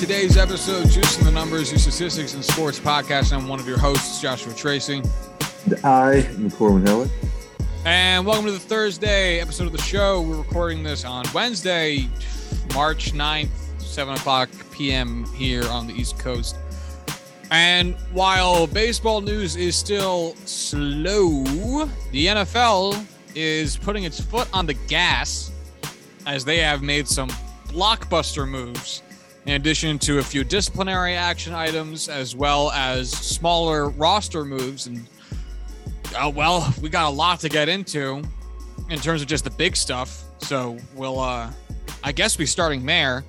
Hello, welcome to today's episode, Juicing the Numbers, your statistics and sports podcast. I'm one of your hosts, Joshua Tracy. I am Corbin Heller. And welcome to the Thursday episode of the show. We're recording this on Wednesday, March 9th, 7 o'clock p.m. here on the East Coast. And while baseball news is still slow, the NFL is putting its foot on the gas as they have made some blockbuster moves in addition to a few disciplinary action items as well as smaller roster moves and uh, well we got a lot to get into in terms of just the big stuff. So we'll uh i guess be starting there.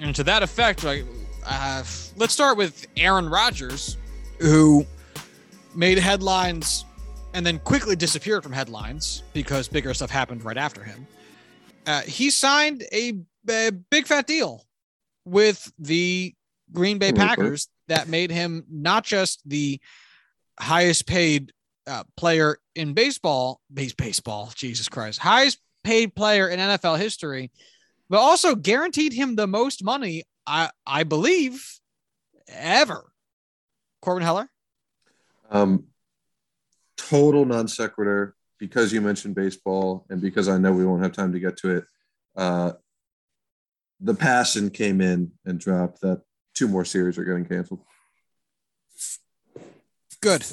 And to that effect like uh, let's start with aaron rodgers who made headlines and then quickly disappeared from headlines because bigger stuff happened right after him. Uh, he signed a, a big fat deal with the Green Bay Packers that made him not just the highest paid uh, player in baseball, base baseball, Jesus Christ, highest paid player in NFL history, but also guaranteed him the most money, I I believe, ever. Corbin Heller. Um, total non sequitur because you mentioned baseball and because I know we won't have time to get to it. Uh, the Passan came in and dropped that two more series are getting canceled. Good.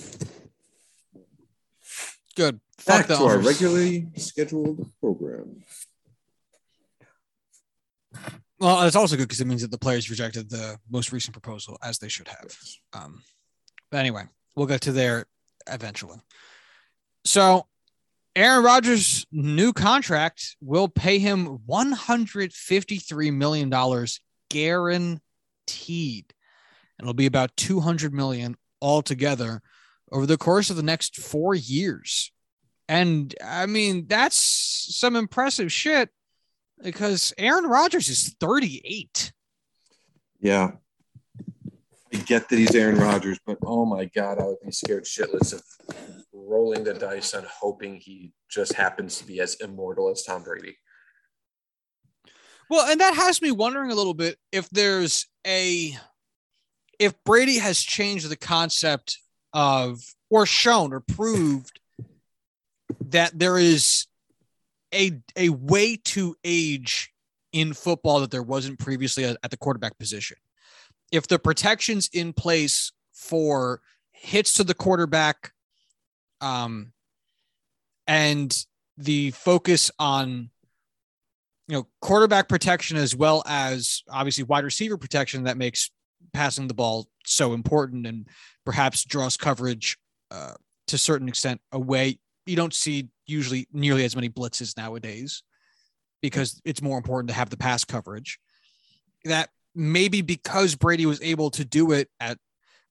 Good. Back to our regularly scheduled program. Well, it's also good because it means that the players rejected the most recent proposal, as they should have. Um, but anyway, we'll get to there eventually. So, Aaron Rodgers' new contract will pay him $153 million guaranteed. And it'll be about 200 million altogether over the course of the next four years. And I mean, that's some impressive shit because Aaron Rodgers is 38. Yeah. Get that he's Aaron Rodgers, but oh my God, I would be scared shitless of rolling the dice on hoping he just happens to be as immortal as Tom Brady. Well, and that has me wondering a little bit if there's a if Brady has changed the concept of or shown or proved that there is a a way to age in football that there wasn't previously at the quarterback position. If the protections in place for hits to the quarterback um and the focus on you know quarterback protection as well as obviously wide receiver protection that makes passing the ball so important and perhaps draws coverage uh, to a certain extent away. You don't see usually nearly as many blitzes nowadays because it's more important to have the pass coverage. That maybe because Brady was able to do it at,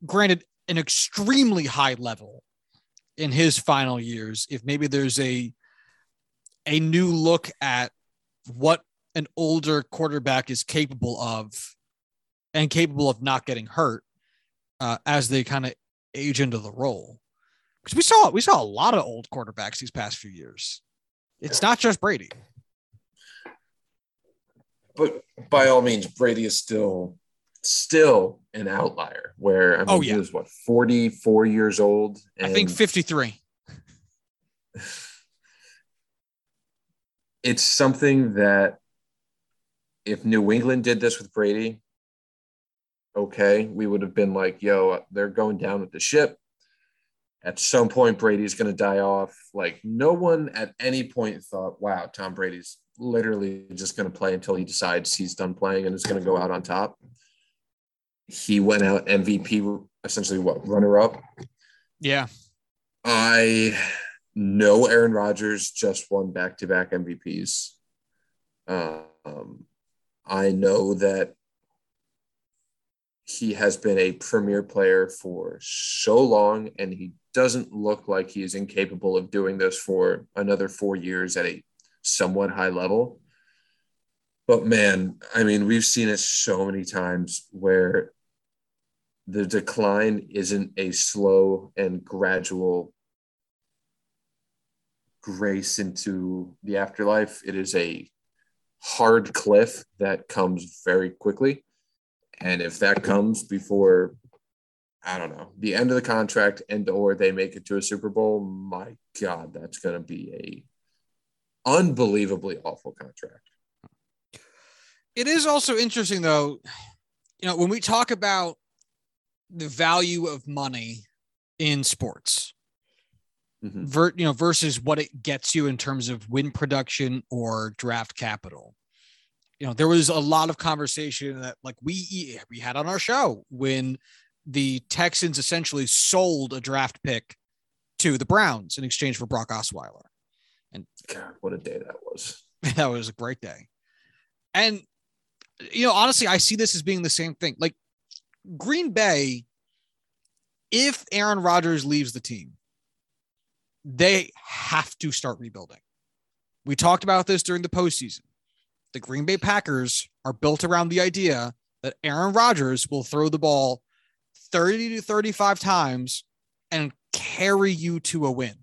granted, an extremely high level in his final years. If maybe there's a a new look at what an older quarterback is capable of and capable of not getting hurt uh, as they kind of age into the role. Because we saw we saw a lot of old quarterbacks these past few years. It's not just Brady. But by all means, Brady is still still an outlier. Where I oh, mean, Oh, yeah. he was what forty four years old. I think 53. It's something that if New England did this with Brady, okay, we would have been like, "Yo, they're going down with the ship." At some point, Brady's going to die off. Like no one at any point thought, "Wow, Tom Brady's literally just going to play until he decides he's done playing and is going to go out on top." He went out MVP, essentially what runner up. Yeah. I know Aaron Rodgers just won back to back MVPs. Um, I know that he has been a premier player for so long, and he doesn't look like he is incapable of doing this for another four years at a somewhat high level. But man, I mean, we've seen it so many times where the decline isn't a slow and gradual grace into the afterlife. It is a hard cliff that comes very quickly. And if that comes before, I don't know, the end of the contract and or they make it to a Super Bowl, my God, that's going to be a unbelievably awful contract. It is also interesting, though, you know, when we talk about the value of money in sports, mm-hmm. ver, you know, versus what it gets you in terms of win production or draft capital. You know, there was a lot of conversation that like we we had on our show when the Texans essentially sold a draft pick to the Browns in exchange for Brock Osweiler. And God, what a day that was. that was a great day. And you know, honestly, I see this as being the same thing. Like Green Bay, if Aaron Rodgers leaves the team, they have to start rebuilding. We talked about this during the postseason. The Green Bay Packers are built around the idea that Aaron Rodgers will throw the ball 30 to 35 times and carry you to a win.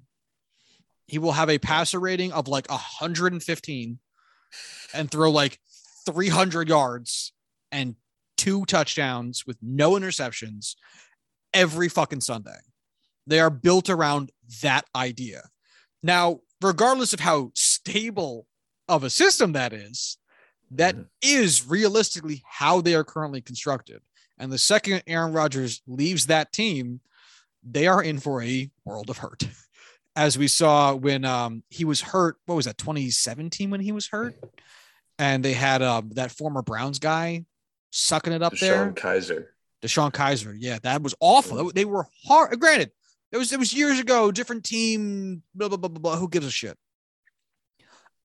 He will have a passer rating of like 115 and throw like 300 yards and two touchdowns with no interceptions every fucking Sunday. They are built around that idea. Now, regardless of how stable of a system that is, that mm-hmm. is realistically how they are currently constructed. And the second Aaron Rodgers leaves that team, they are in for a world of hurt. As we saw when um, he was hurt, what was that, 2017 when he was hurt? And they had um, that former Browns guy sucking it up DeShone there. Kizer. DeShone Kizer. Yeah, that was awful. They were hard. Granted, it was it was years ago, different team, blah, blah, blah, blah, blah. Who gives a shit?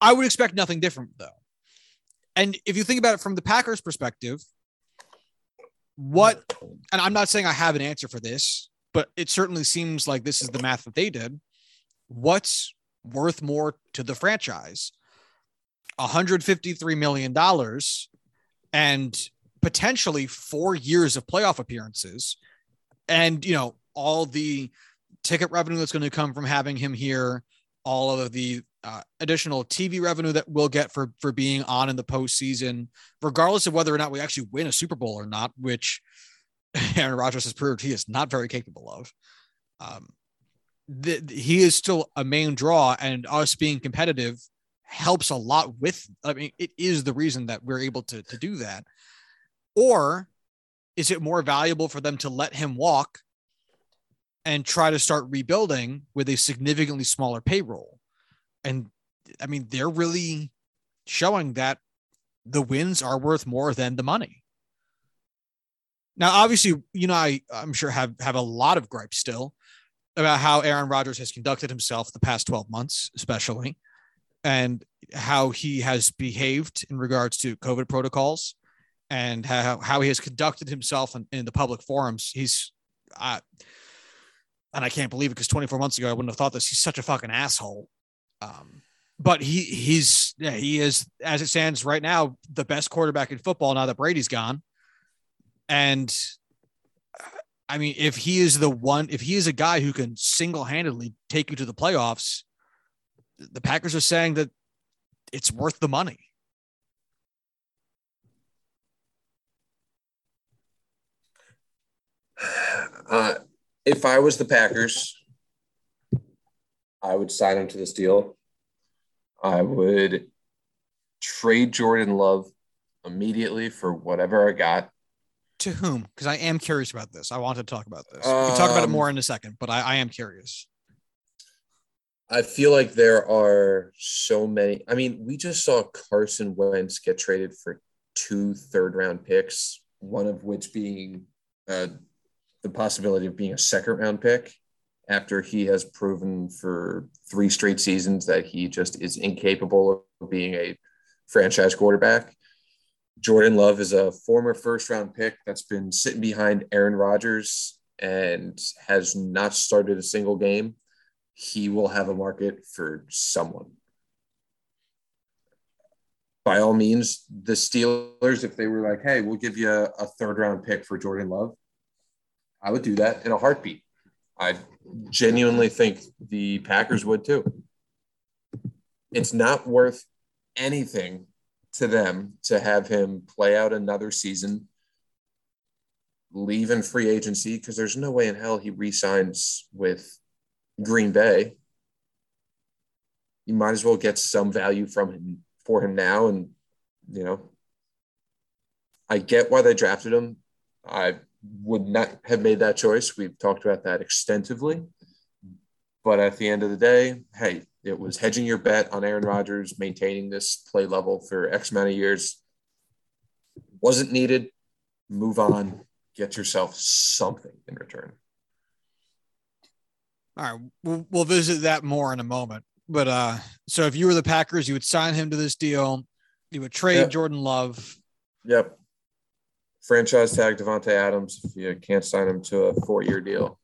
I would expect nothing different though. And if you think about it from the Packers' perspective, what and I'm not saying I have an answer for this, but it certainly seems like this is the math that they did. What's worth more to the franchise? $153 million and potentially four years of playoff appearances. And, you know, all the ticket revenue that's going to come from having him here, all of the uh, additional TV revenue that we'll get for for being on in the postseason, regardless of whether or not we actually win a Super Bowl or not, which Aaron Rodgers has proved he is not very capable of. Um, the, he is still a main draw, and us being competitive helps a lot with. I mean, it is the reason that we're able to to do that. Or is it more valuable for them to let him walk and try to start rebuilding with a significantly smaller payroll. And I mean, they're really showing that the wins are worth more than the money. Now, obviously, you know, I, I'm sure have have a lot of gripes still about how Aaron Rodgers has conducted himself the past 12 months, especially, and how he has behaved in regards to COVID protocols and how, how he has conducted himself in, in the public forums. He's, uh, and I can't believe it because 24 months ago I wouldn't have thought this. He's such a fucking asshole. Um, but he he's yeah, he is as it stands right now the best quarterback in football now that Brady's gone. And I mean, if he is the one, if he is a guy who can single handedly take you to the playoffs, the Packers are saying that it's worth the money. Uh, if I was the Packers, I would sign him to this deal. I would trade Jordan Love immediately for whatever I got. To whom? Because I am curious about this. I want to talk about this. Um, we can talk about it more in a second, but I, I am curious. I feel like there are so many. I mean, we just saw Carson Wentz get traded for two third round picks, one of which being uh, the possibility of being a second round pick after he has proven for three straight seasons that he just is incapable of being a franchise quarterback. Jordan Love is a former first round pick that's been sitting behind Aaron Rodgers and has not started a single game. He will have a market for someone. By all means, the Steelers, if they were like, hey, we'll give you a, a third round pick for Jordan Love, I would do that in a heartbeat. I genuinely think the Packers would too. It's not worth anything to them to have him play out another season leave in free agency because there's no way in hell he resigns with Green Bay. You might as well get some value from him for him now. And, you know, I get why they drafted him. I would not have made that choice. We've talked about that extensively. But at the end of the day, hey, it was hedging your bet on Aaron Rodgers, maintaining this play level for X amount of years. Wasn't needed. Move on. Get yourself something in return. All right, we'll, we'll visit that more in a moment. But uh, so if you were the Packers, you would sign him to this deal. You would trade yep. Jordan Love. Yep. Franchise tag Davante Adams if you can't sign him to a four-year deal.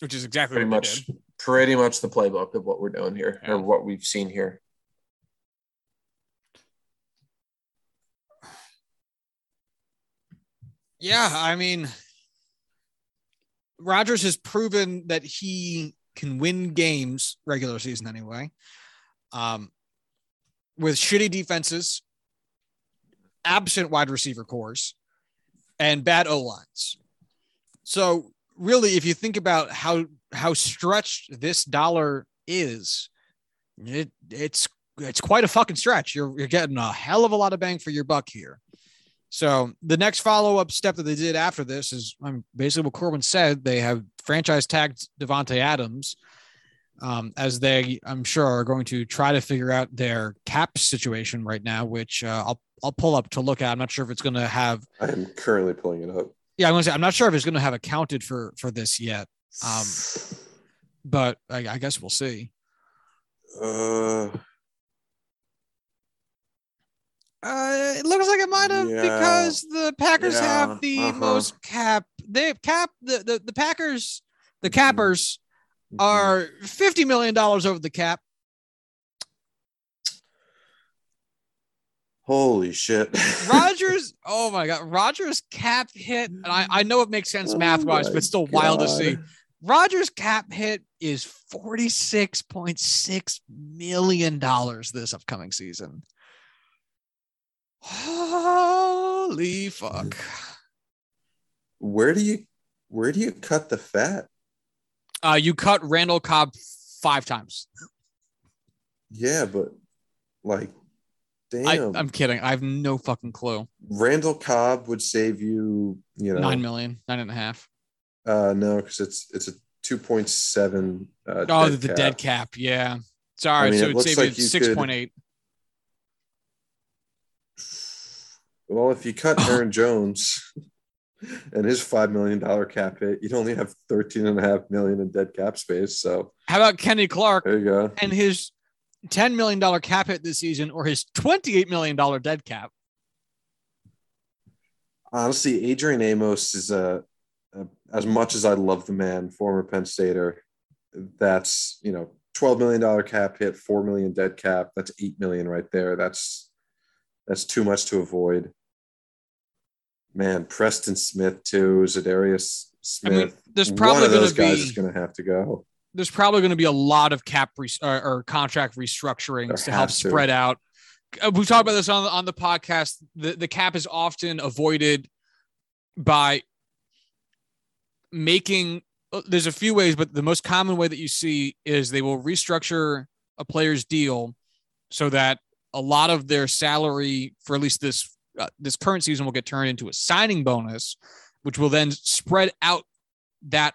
Which is exactly pretty much pretty much the playbook of what we're doing here yeah. or what we've seen here. Yeah, I mean, Rodgers has proven that he can win games regular season anyway. Um, with shitty defenses, absent wide receiver cores, and bad O lines. So really, if you think about how how stretched this dollar is, it it's it's quite a fucking stretch. You're you're getting a hell of a lot of bang for your buck here. So the next follow up step that they did after this is basically what Corbin said. They have franchise tagged Davante Adams, um, as they I'm sure are going to try to figure out their cap situation right now, which uh, I'll I'll pull up to look at. I'm not sure if it's going to have. I am currently pulling it up. Yeah, I'm to say I'm not sure if it's going to have accounted for for this yet. Um, but I, I guess we'll see. Uh, uh, it looks like it might have yeah. because the Packers yeah. have the uh-huh. most cap. They cap the, the the Packers, the mm-hmm. cappers mm-hmm. are fifty million dollars over the cap. Holy shit. Rodgers, oh my god, Rodgers cap hit, and I, I know it makes sense oh math wise, but still god. wild to see. Rodgers cap hit is $46.6 million this upcoming season. Holy fuck. Where do you where do you cut the fat? Uh you cut Randall Cobb five times. Yeah, but like damn. I, am kidding. I have no fucking clue. Randall Cobb would save you, you know, nine million, nine and a half. Uh no, because it's it's a two point seven. Uh, oh, the cap. dead cap. Yeah. Sorry. I mean, so it would save like you six point eight. Well, if you cut Aaron Jones and his five million dollar cap hit, you'd only have 13 and a half million in dead cap space. So how about Kenny Clark? There you go. And his $10 million cap hit this season or his $28 million dead cap? Honestly, Adrian Amos is a, a as much as I love the man, former Penn Stater, that's you know, $12 million cap hit, four million dead cap. That's eight million right there. That's that's too much to avoid. Man, Preston Smith too, Za'Darius Smith. I mean, there's probably one of those guys be, is going to have to go. There's probably going to be a lot of cap re- or, or, contract restructurings to help to. spread out. Uh, we talked about this on on the podcast. The the cap is often avoided by making. Uh, there's a few ways, but the most common way that you see is they will restructure a player's deal so that a lot of their salary for at least this uh, this current season will get turned into a signing bonus, which will then spread out that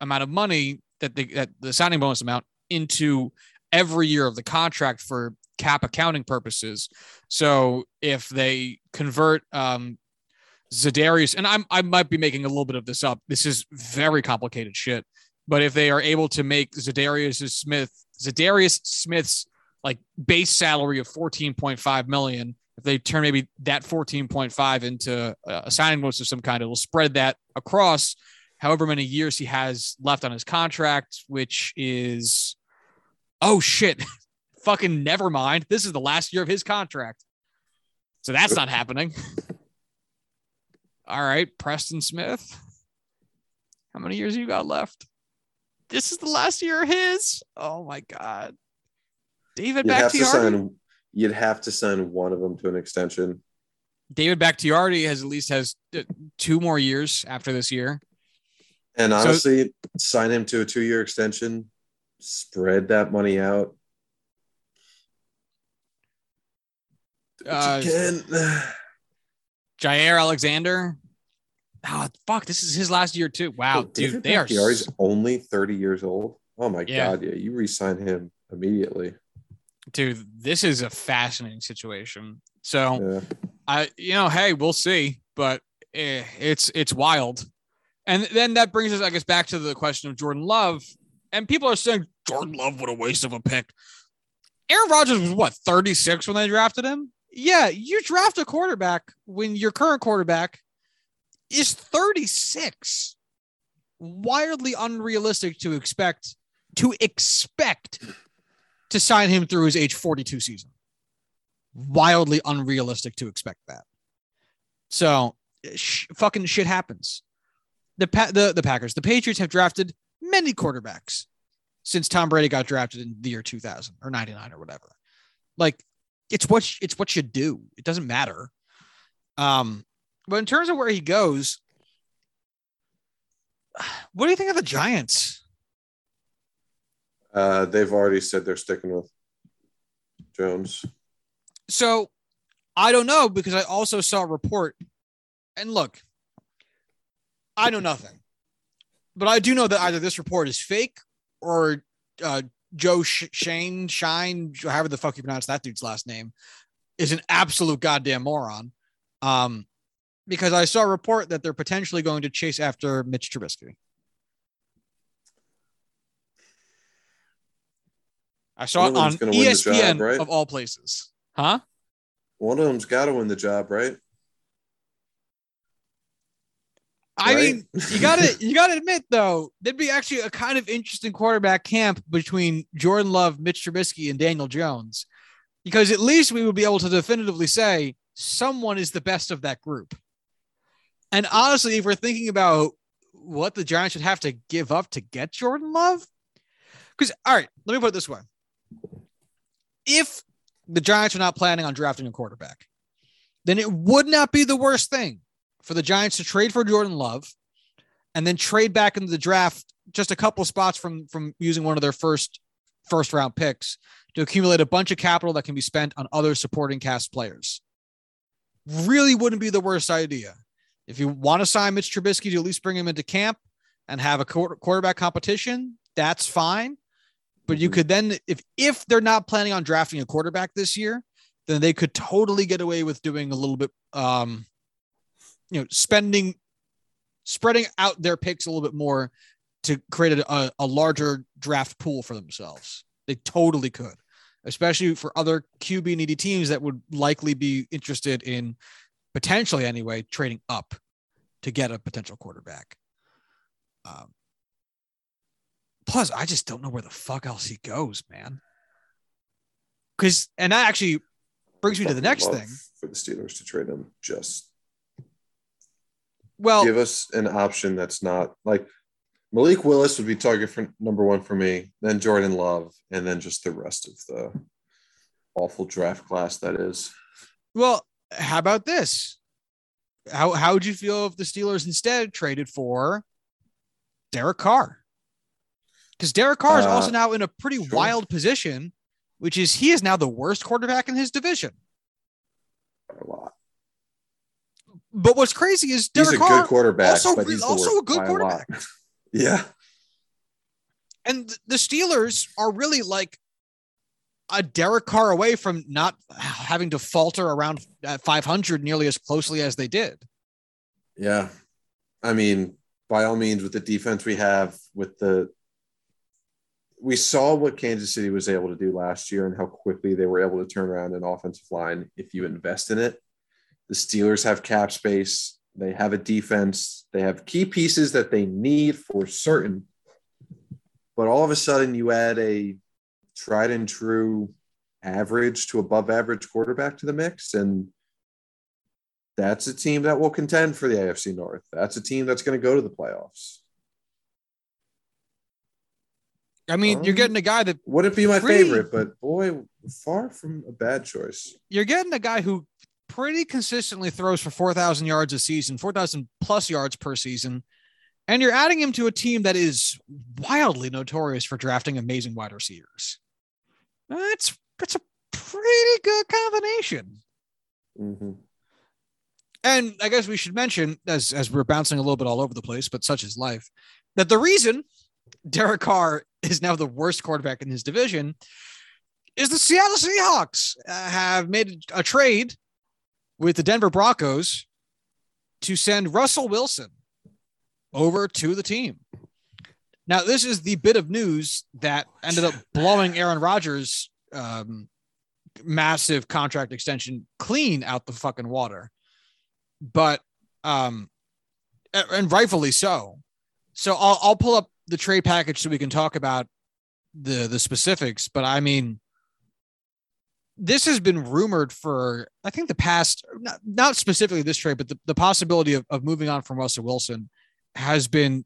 amount of money that the that the signing bonus amount into every year of the contract for cap accounting purposes. So if they convert um, Za'Darius, and I'm I might be making a little bit of this up. This is very complicated shit. But if they are able to make Za'Darius Smith Za'Darius Smith's like base salary of 14.5 million if they turn maybe that 14.5 into a signing bonus of some kind it'll spread that across however many years he has left on his contract which is oh shit. Fucking never mind. This is the last year of his contract. So that's not happening. All right preston smith. How many years you got left? This is the last year of his? Oh my god. David you'd Bakhtiari. Sign, you'd have to sign one of them to an extension. David Bakhtiari has at least has uh, two more years after this year. And honestly, so, sign him to a two year extension, spread that money out. Uh, Jaire Alexander. Oh, fuck. This is his last year, too. Wow, oh, dude. They are. He's only 30 years old. Oh, my yeah. God. Yeah. You resign him immediately. Dude, this is a fascinating situation. So, yeah. I, you know, hey, we'll see, but eh, it's it's wild. And then that brings us, I guess, back to the question of Jordan Love. And people are saying Jordan Love, what a waste of a pick. Aaron Rodgers was what 36 when they drafted him. Yeah, you draft a quarterback when your current quarterback is 36. Wildly unrealistic to expect to expect to sign him through his age 42 season. Wildly unrealistic to expect that. So, sh- fucking shit happens. The, pa- the the Packers, the Patriots have drafted many quarterbacks since Tom Brady got drafted in the year 2000 or 99 or whatever. Like it's what it's what you do. It doesn't matter. Um, but in terms of where he goes, what do you think of the Giants? Uh, they've already said they're sticking with Jones. So I don't know because I also saw a report. And look, I know nothing, but I do know that either this report is fake or uh, Joe Sh- Shane Shine, however the fuck you pronounce that dude's last name, is an absolute goddamn moron. Um, because I saw a report that they're potentially going to chase after Mitch Trubisky. I saw it on ESPN job, right? of all places. Huh? One of them's got to win the job, right? I right? mean, you gotta you gotta admit though, there'd be actually a kind of interesting quarterback camp between Jordan Love, Mitch Trubisky, and Daniel Jones, because at least we would be able to definitively say someone is the best of that group. And honestly, if we're thinking about what the Giants should have to give up to get Jordan Love, because all right, let me put it this way: if the Giants are not planning on drafting a quarterback, then it would not be the worst thing for the Giants to trade for Jordan Love and then trade back into the draft just a couple spots from from using one of their first first round picks to accumulate a bunch of capital that can be spent on other supporting cast players. Really wouldn't be the worst idea. If you want to sign Mitch Trubisky to at least bring him into camp and have a quarterback competition, that's fine. But you mm-hmm. could then, if if they're not planning on drafting a quarterback this year, then they could totally get away with doing a little bit um, you know, spending, spreading out their picks a little bit more to create a, a larger draft pool for themselves. They totally could, especially for other QB needy teams that would likely be interested in potentially anyway trading up to get a potential quarterback. Um, plus, I just don't know where the fuck else he goes, man. Because, and that actually brings me to the next thing for the Steelers to trade him just well, give us an option that's not like Malik Willis would be target for number one for me, then Jordan Love, and then just the rest of the awful draft class that is. Well, how about this? How how would you feel if the Steelers instead traded for Derek Carr? Because Derek Carr is uh, also now in a pretty sure. wild position, which is he is now the worst quarterback in his division. A lot. But what's crazy is Derek he's a Carr good quarterback, also, but he's also a good quarterback. A yeah. And the Steelers are really like a Derek Carr away from not having to falter around uh, 500 nearly as closely as they did. Yeah. I mean, by all means, with the defense we have, with the we saw what Kansas City was able to do last year and how quickly they were able to turn around an offensive line if you invest in it. The Steelers have cap space. They have a defense. They have key pieces that they need for certain. But all of a sudden, you add a tried and true average to above average quarterback to the mix. And that's a team that will contend for the AFC North. That's a team that's going to go to the playoffs. I mean, um, you're getting a guy that wouldn't be my favorite, but boy, far from a bad choice. You're getting a guy who pretty consistently throws for 4,000 yards a season, 4,000 plus yards per season. And you're adding him to a team that is wildly notorious for drafting amazing wide receivers. That's that's a pretty good combination. Mm-hmm. And I guess we should mention, as as we're bouncing a little bit all over the place, but such is life, that the reason Derek Carr is now the worst quarterback in his division is the Seattle Seahawks uh, have made a trade with the Denver Broncos to send Russell Wilson over to the team. Now, this is the bit of news that ended up blowing Aaron Rodgers' um, massive contract extension clean out the fucking water. But, um, and rightfully so. So I'll, I'll pull up the trade package so we can talk about the the specifics. But I mean, this has been rumored for I think the past not, not specifically this trade, but the, the possibility of, of moving on from Russell Wilson has been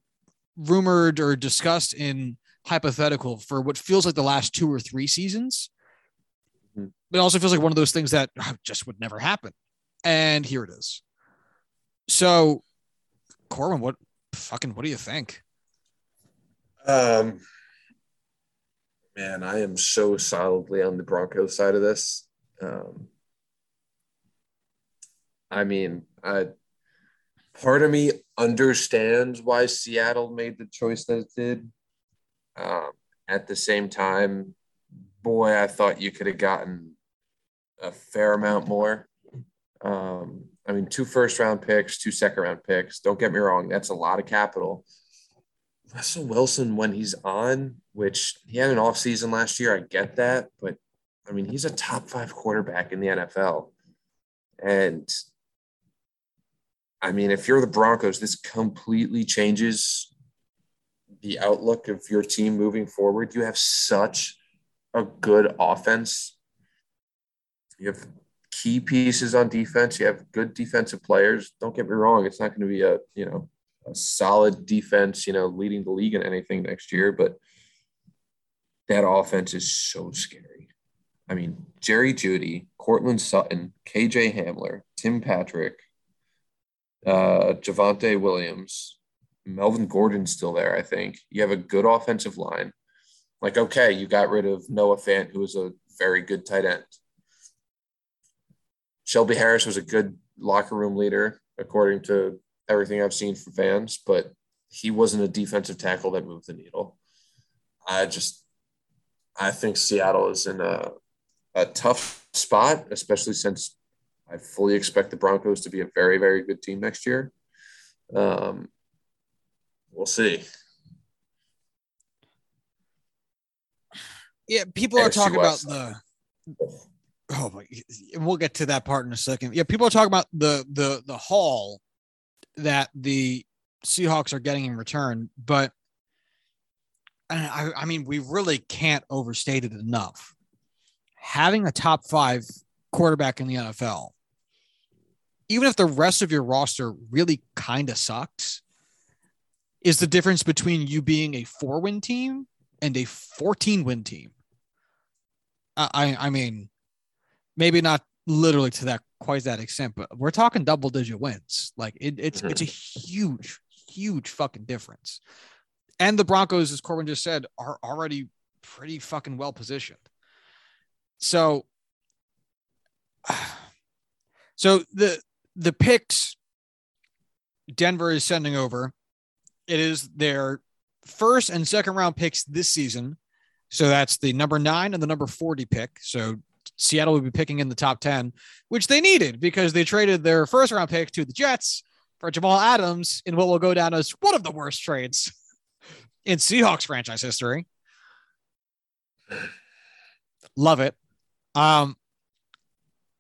rumored or discussed in hypothetical for what feels like the last two or three seasons. Mm-hmm. It also feels like one of those things that just would never happen. And here it is. So, Corbin, what fucking what do you think? Um, man, I am so solidly on the Broncos side of this. Um, I mean, I part of me understands why Seattle made the choice that it did. Um, at the same time, boy, I thought you could have gotten a fair amount more. Um, I mean, two first round picks, two second round picks. Don't get me wrong, that's a lot of capital. Russell Wilson, when he's on, which he had an off season last year, I get that, but I mean, he's a top five quarterback in the NFL. And I mean, if you're the Broncos, this completely changes the outlook of your team moving forward. You have such a good offense. You have key pieces on defense. You have good defensive players. Don't get me wrong; it's not going to be a you know a solid defense, you know, leading the league in anything next year, but that offense is so scary. I mean, Jerry Jeudy, Courtland Sutton, KJ Hamler, Tim Patrick, uh, Javonte Williams, Melvin Gordon's still there, I think. You have a good offensive line. Like, okay, you got rid of Noah Fant, who was a very good tight end. Shelby Harris was a good locker room leader, according to everything I've seen from fans, but he wasn't a defensive tackle that moved the needle. I just, I think Seattle is in a, a tough spot, especially since I fully expect the Broncos to be a very, very good team next year. Um, we'll see. Yeah, people are talking about the. Oh my! We'll get to that part in a second. Yeah, people are talking about the the the haul that the Seahawks are getting in return, but I, I mean, we really can't overstate it enough. Having a top five quarterback in the NFL, even if the rest of your roster really kind of sucks, is the difference between you being a four win team and a 14 win team. I, I mean, maybe not literally to that quite that extent, but we're talking double digit wins. Like it, it's mm-hmm. it's a huge, huge fucking difference. And the Broncos, as Corbin just said, are already pretty fucking well positioned. So, so the the picks Denver is sending over, it is their first and second round picks this season. So that's the number nine and the number 40 pick. So Seattle would be picking in the top 10, which they needed because they traded their first round pick to the Jets for Jamal Adams in what will go down as one of the worst trades in Seahawks franchise history. Love it. Um,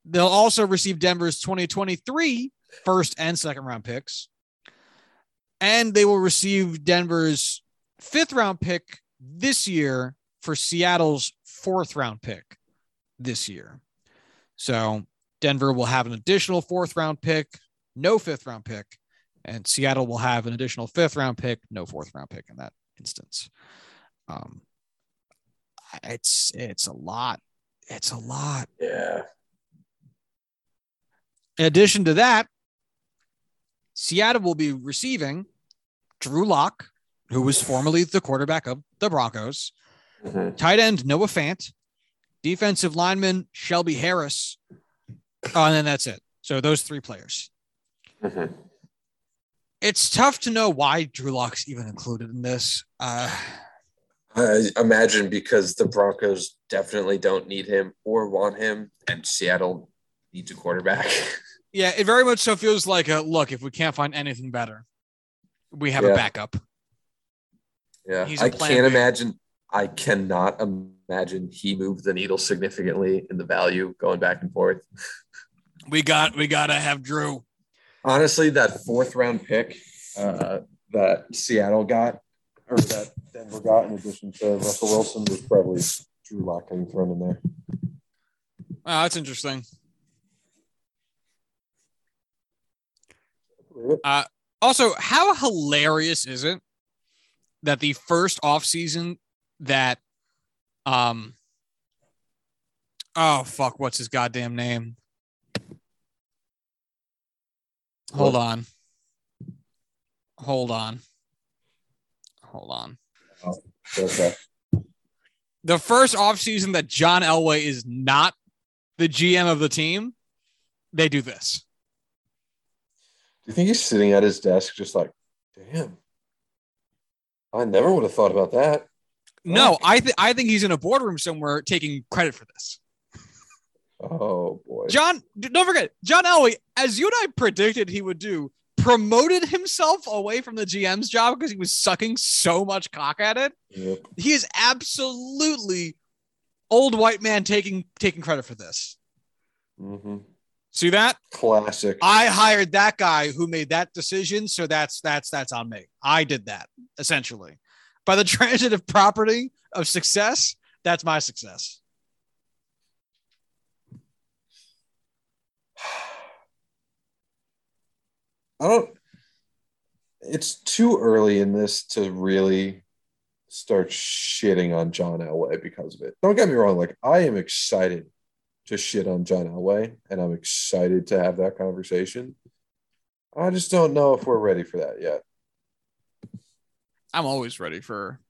they'll also receive Denver's 2023 first and second round picks. And they will receive Denver's fifth round pick this year for Seattle's fourth round pick this year. So Denver will have an additional fourth round pick, no fifth round pick, and Seattle will have an additional fifth round pick, no fourth round pick in that instance. Um, it's it's a lot. It's a lot. Yeah. In addition to that, Seattle will be receiving Drew Lock, who was formerly the quarterback of the Broncos, Mhm. tight end Noah Fant, defensive lineman Shelby Harris. Oh, and then that's it. So those three players. Mhm. It's tough to know why Drew Lock's even included in this. Uh, I imagine because the Broncos definitely don't need him or want him, and Seattle needs a quarterback. yeah, it very much so feels like a look. If we can't find anything better, we have a backup. yeah, I can't B. imagine. I cannot imagine he moved the needle significantly in the value going back and forth. We got we gotta have Drew. Honestly, that fourth round pick uh, that Seattle got, or that Denver got, in addition to Russell Wilson, was probably Drew Lock getting thrown in there. Wow, that's interesting. Also, how hilarious is it that the first offseason that um oh fuck, what's his goddamn name? Hold on. Hold on. Hold on. Okay. The first offseason that John Elway is not the GM of the team, they do this. Do you think he's sitting at his desk just like, damn? I never would have thought about that. No, I think I think he's in a boardroom somewhere taking credit for this. Oh boy. John, don't forget, John Elway, as you and I predicted he would do, promoted himself away from the GM's job because he was sucking so much cock at it. Yep. He is absolutely old white man taking taking credit for this. hmm See that? Classic. I hired that guy who made that decision, so that's that's that's on me. I did that essentially. By the transitive property of success, that's my success. I don't. It's too early in this to really start shitting on John Elway because of it. Don't get me wrong. Like I am excited to shit on John Elway, and I'm excited to have that conversation. I just don't know if we're ready for that yet. I'm always ready for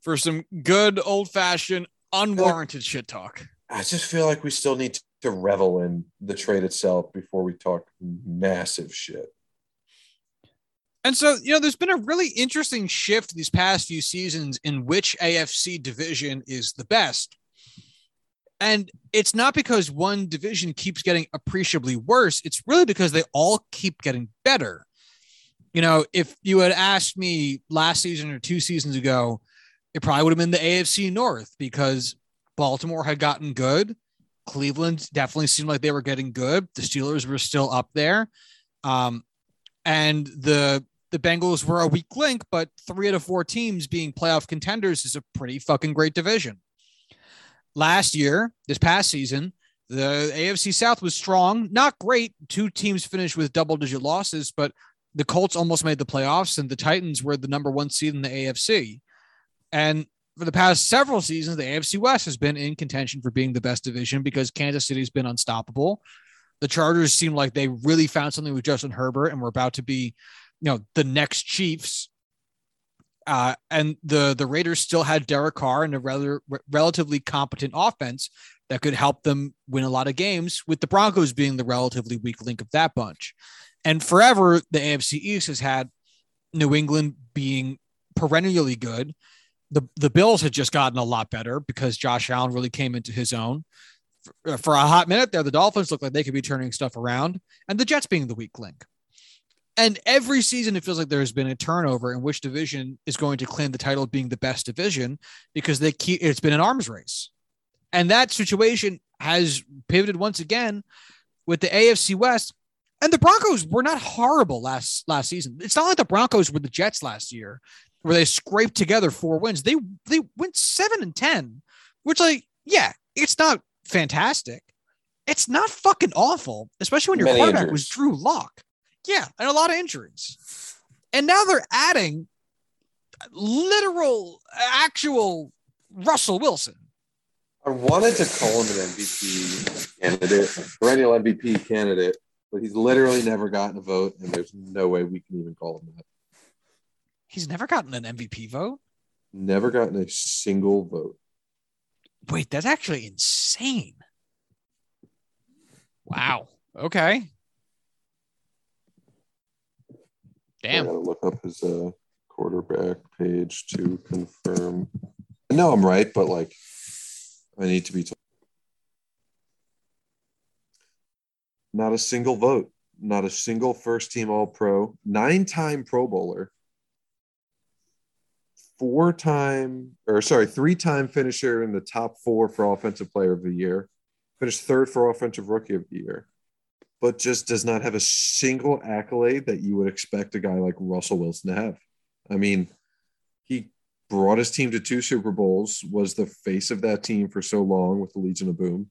for some good old fashioned unwarranted shit talk. I just feel like we still need to revel in the trade itself before we talk massive shit. And so, you know, there's been a really interesting shift these past few seasons in which AFC division is the best. And it's not because one division keeps getting appreciably worse. It's really because they all keep getting better. You know, if you had asked me last season or two seasons ago, it probably would have been the AFC North because Baltimore had gotten good. Cleveland definitely seemed like they were getting good. The Steelers were still up there. Um, and the the Bengals were a weak link, but three out of four teams being playoff contenders is a pretty fucking great division. Last year, this past season, the AFC South was strong, not great. Two teams finished with double digit losses, but the Colts almost made the playoffs, and the Titans were the number one seed in the AFC. And for the past several seasons, the AFC West has been in contention for being the best division because Kansas City's been unstoppable. The Chargers seem like they really found something with Justin Herbert and were about to be, you know, the next Chiefs. Uh, and the the Raiders still had Derek Carr and a rather relatively competent offense that could help them win a lot of games, with the Broncos being the relatively weak link of that bunch. And forever, the AFC East has had New England being perennially good. The the Bills had just gotten a lot better because Josh Allen really came into his own. For, for a hot minute there, the Dolphins looked like they could be turning stuff around, and the Jets being the weak link. And every season, it feels like there's been a turnover in which division is going to claim the title of being the best division because they keep it's been an arms race. And that situation has pivoted once again with the AFC West. And the Broncos were not horrible last last season. It's not like the Broncos were the Jets last year, where they scraped together four wins. They they went seven and ten, which like yeah, it's not fantastic. It's not fucking awful, especially when your Many quarterback injuries. was Drew Lock. Yeah, and a lot of injuries. And now they're adding literal, actual Russell Wilson. I wanted to call him an MVP candidate, perennial MVP candidate, but he's literally never gotten a vote, and there's no way we can even call him that. He's never gotten an MVP vote. Never gotten a single vote. Wait, that's actually insane. Wow. Okay. Damn. I gotta look up his uh, quarterback page to confirm. No, I'm right, but like, I need to be told. Not a single vote. Not a single first team All Pro. Nine time Pro Bowler. Four time, or sorry, three time finisher in the top four for Offensive Player of the Year. Finished third for Offensive Rookie of the Year but just does not have a single accolade that you would expect a guy like Russell Wilson to have. I mean, he brought his team to two Super Bowls, was the face of that team for so long with the Legion of Boom,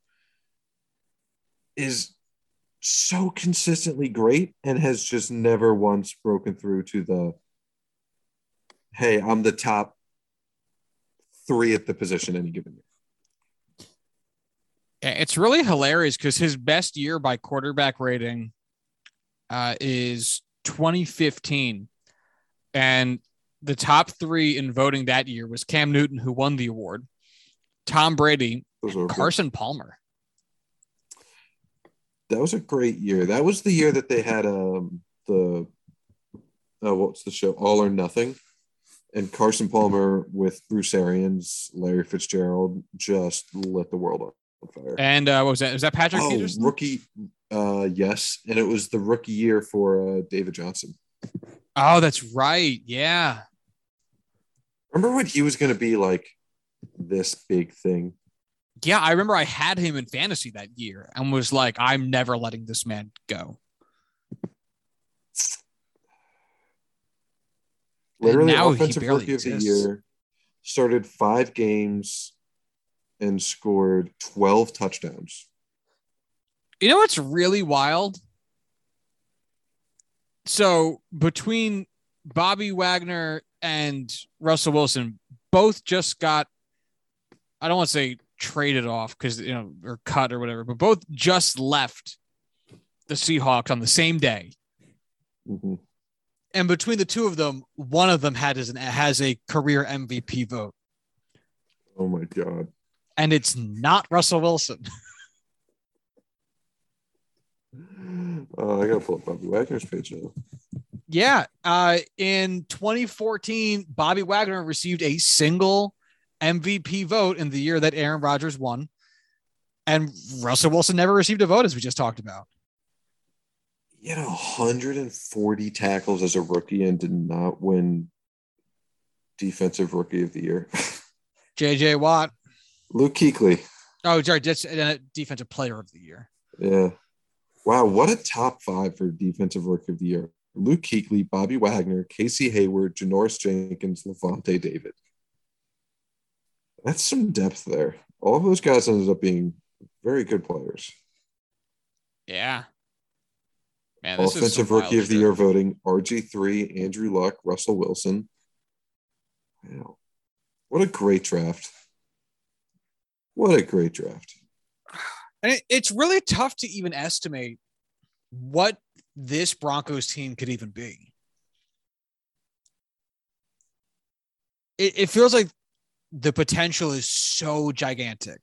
is so consistently great and has just never once broken through to the hey, I'm the top three at the position any given year. It's really hilarious because his best year by quarterback rating uh, is 2015. And the top three in voting that year was Cam Newton, who won the award, Tom Brady, Carson Palmer. That was a great year. That was the year that they had um the uh, what's the show All or Nothing, and Carson Palmer with Bruce Arians, Larry Fitzgerald just lit the world on fire. And uh, what was that? Was that Patrick oh, Peterson? rookie, uh, yes, and it was the rookie year for uh, David Johnson. Oh, that's right. Yeah. Remember when he was going to be like this big thing? Yeah. I remember I had him in fantasy that year and was like, I'm never letting this man go. Literally, now offensive barely rookie of the year, started five games and scored twelve touchdowns. You know what's really wild? So between Bobby Wagner and Russell Wilson, both just got I don't want to say traded off because you know or cut or whatever, but both just left the Seahawks on the same day. Mhm. And between the two of them, one of them had as an, has a career MVP vote, Oh my god! and it's not Russell Wilson. Uh, I gotta pull up Bobby Wagner's page now. Yeah. Uh, in 2014, Bobby Wagner received a single MVP vote in the year that Aaron Rodgers won. And Russell Wilson never received a vote, as we just talked about. He had 140 tackles as a rookie and did not win Defensive Rookie of the Year. JJ Watt. Luke Kuechly. Oh, sorry. That's uh, defensive player of the year. Yeah. Wow, what a top five for Defensive Rookie of the Year. Luke Kuechly, Bobby Wagner, Casey Hayward, Janoris Jenkins, Lavonte David. That's some depth there. All of those guys ended up being very good players. Yeah. Man, this Offensive some Rookie of the shit. Year voting RG3, Andrew Luck, Russell Wilson. Wow. What a great draft. What a great draft. And it, it's really tough to even estimate what this Broncos team could even be. It, it feels like the potential is so gigantic,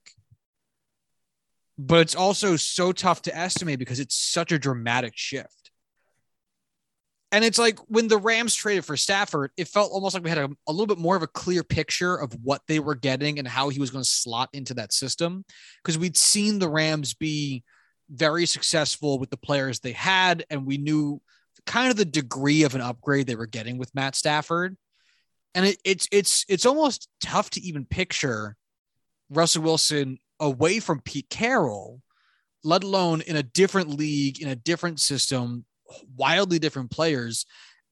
but it's also so tough to estimate because it's such a dramatic shift. And it's like when the Rams traded for Stafford, it felt almost like we had a, a little bit more of a clear picture of what they were getting and how he was going to slot into that system because we'd seen the Rams be very successful with the players they had, and we knew kind of the degree of an upgrade they were getting with Matt Stafford. And it, it's it's it's almost tough to even picture Russell Wilson away from Pete Carroll, let alone in a different league, in a different system, wildly different players.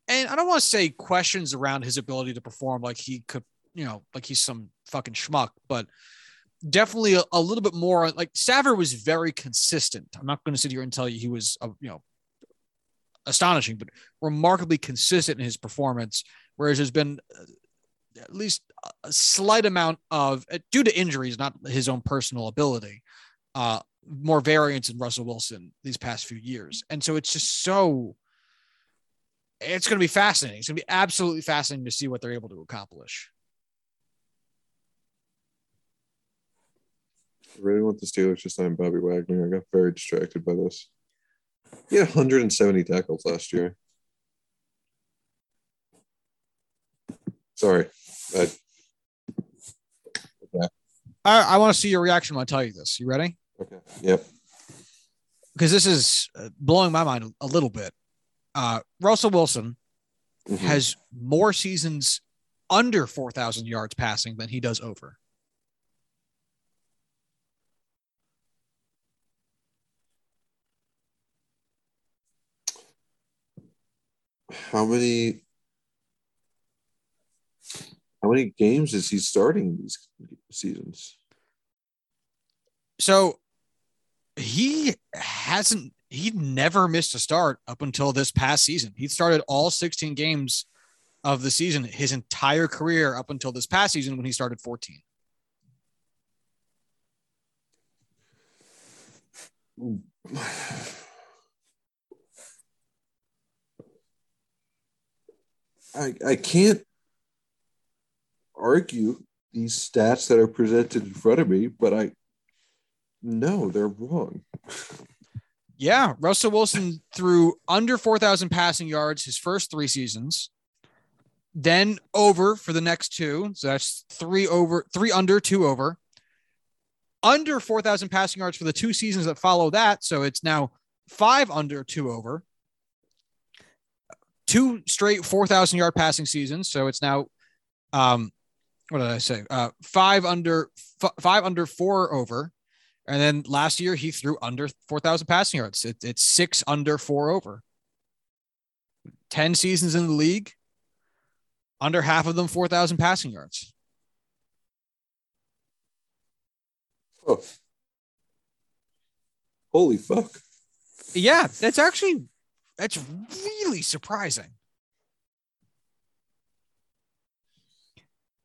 And I don't want to say questions around his ability to perform like he could, you know, like he's some fucking schmuck, but definitely a, a little bit more like Stafford was very consistent. I'm not going to sit here and tell you he was, uh, you know, astonishing, but remarkably consistent in his performance. Whereas there's been uh, at least a slight amount of, uh, due to injuries, not his own personal ability, uh, more variance in Russell Wilson these past few years. And so it's just so it's going to be fascinating. It's going to be absolutely fascinating to see what they're able to accomplish. I really want the Steelers to sign Bobby Wagner. I got very distracted by this. He had 170 tackles last year. Sorry. I, I, I want to see your reaction when I tell you this. You ready? okay. Yep. Because this is uh, blowing my mind a little bit. Uh, Russell Wilson Mhm. has more seasons under 4,000 yards passing than he does over. How many how many games is he starting these seasons? So he hasn't, he never missed a start up until this past season. He started all 16 games of the season his entire career up until this past season when he started 14. I I can't argue these stats that are presented in front of me, but I no, they're wrong. Yeah, Russell Wilson threw under 4,000 passing yards his first three seasons, then over for the next two. So that's three over, three under, two over. Under 4,000 passing yards for the two seasons that follow that. So it's now five under, two over. Two straight 4,000 yard passing seasons. So it's now, um, what did I say? Uh, five under, f- five under, four over. And then last year he threw under 4,000 passing yards. It, it's six under, four over. 10 seasons in the league, under half of them 4,000 passing yards. Oh. Holy fuck. Yeah, that's actually that's really surprising.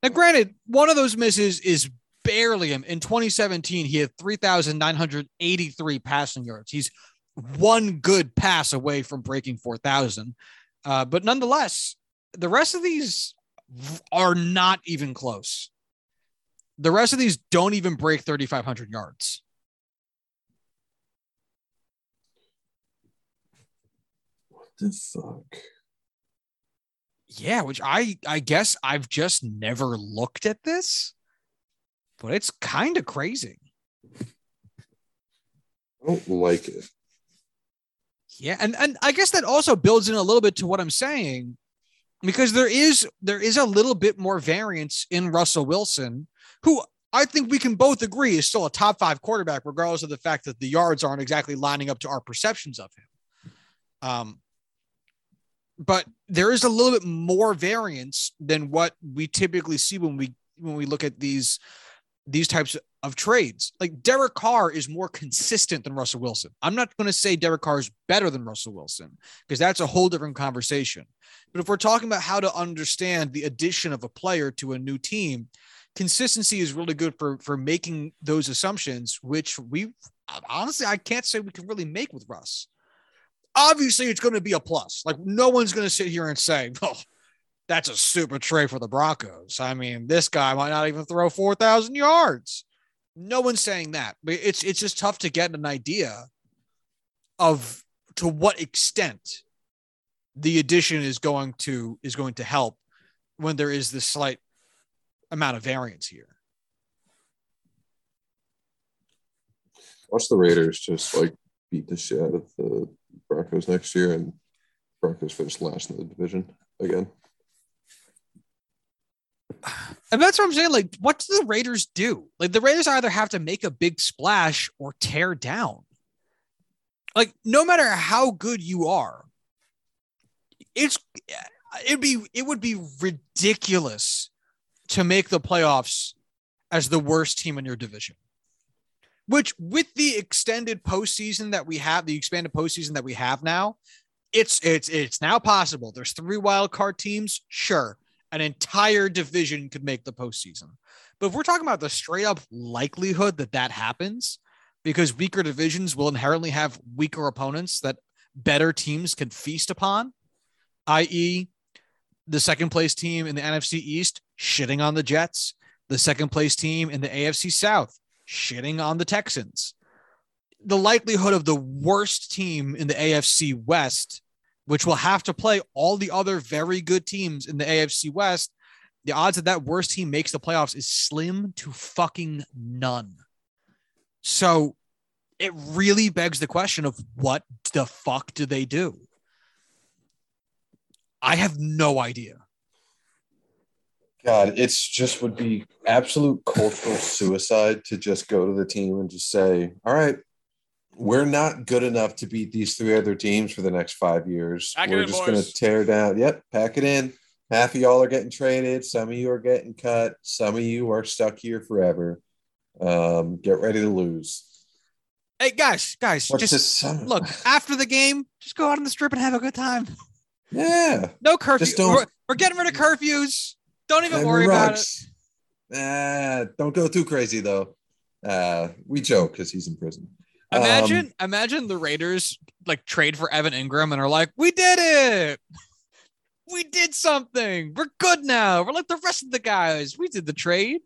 Now, granted, one of those misses is barely him. In 2017, he had 3,983 passing yards. He's one good pass away from breaking 4,000. Uh, but nonetheless, the rest of these are not even close. The rest of these don't even break 3,500 yards. What the fuck? Yeah, which I I guess I've just never looked at this, but it's kind of crazy. I don't like it. Yeah, and and I guess that also builds in a little bit to what I'm saying, because there is there is a little bit more variance in Russell Wilson, who I think we can both agree is still a top five quarterback, regardless of the fact that the yards aren't exactly lining up to our perceptions of him. Um, but there is a little bit more variance than what we typically see when we when we look at these these types of trades. Like Derek Carr is more consistent than Russell Wilson. I'm not going to say Derek Carr is better than Russell Wilson because that's a whole different conversation. But if we're talking about how to understand the addition of a player to a new team, consistency is really good for for making those assumptions, which we honestly I can't say we can really make with Russ obviously it's going to be a plus. Like no one's going to sit here and say, "Oh, that's a super trade for the Broncos." I mean, this guy might not even throw four thousand yards. No one's saying that, but it's it's just tough to get an idea of to what extent the addition is going to is going to help when there is this slight amount of variance here. Watch the Raiders just like beat the shit out of the Broncos next year, and Broncos finish last in the division again. And that's what I'm saying. Like, what do the Raiders do? Like, the Raiders either have to make a big splash or tear down. Like, no matter how good you are, it's it'd be it would be ridiculous to make the playoffs as the worst team in your division. Which, with the extended postseason that we have, the expanded postseason that we have now, it's it's it's now possible. There's three wild card teams, sure an entire division could make the postseason. But if we're talking about the straight up likelihood that that happens, because weaker divisions will inherently have weaker opponents that better teams can feast upon, i.e., the second place team in the NFC East shitting on the Jets, the second place team in the AFC South shitting on the Texans. The likelihood of the worst team in the AFC West, which will have to play all the other very good teams in the AFC West, the odds that that worst team makes the playoffs is slim to fucking none. So it really begs the question of what the fuck do they do? I have no idea. God, it's just would be absolute cultural suicide to just go to the team and just say, all right, we're not good enough to beat these three other teams for the next five years. Pack we're just going to tear down. Yep, pack it in. Half of y'all are getting traded. Some of you are getting cut. Some of you are stuck here forever. Um, get ready to lose. Hey guys, guys, What's just look after the game, just go out on the strip and have a good time. Yeah. No curfew. Just don't- We're, we're getting rid of curfews. Don't even worry about it. Ah, don't go too crazy though. Uh, we joke because he's in prison. Um, Imagine, imagine the Raiders like trade for Evan Engram and are like, "We did it. We did something. We're good now. We're like the rest of the guys. We did the trade."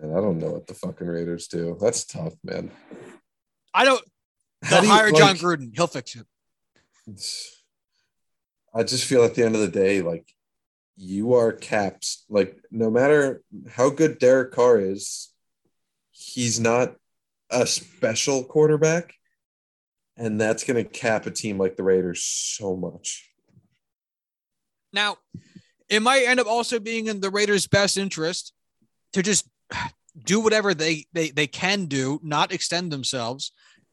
man, I don't know what the fucking Raiders do. That's tough, man. I don't. They'll do you, hire John like- Gruden. He'll fix it. I just feel at the end of the day, like you are capped. Like no matter how good Derek Carr is, he's not a special quarterback, and that's going to cap a team like the Raiders so much. Now, it might end up also being in the Raiders' best interest to just do whatever they they they can do, not extend themselves,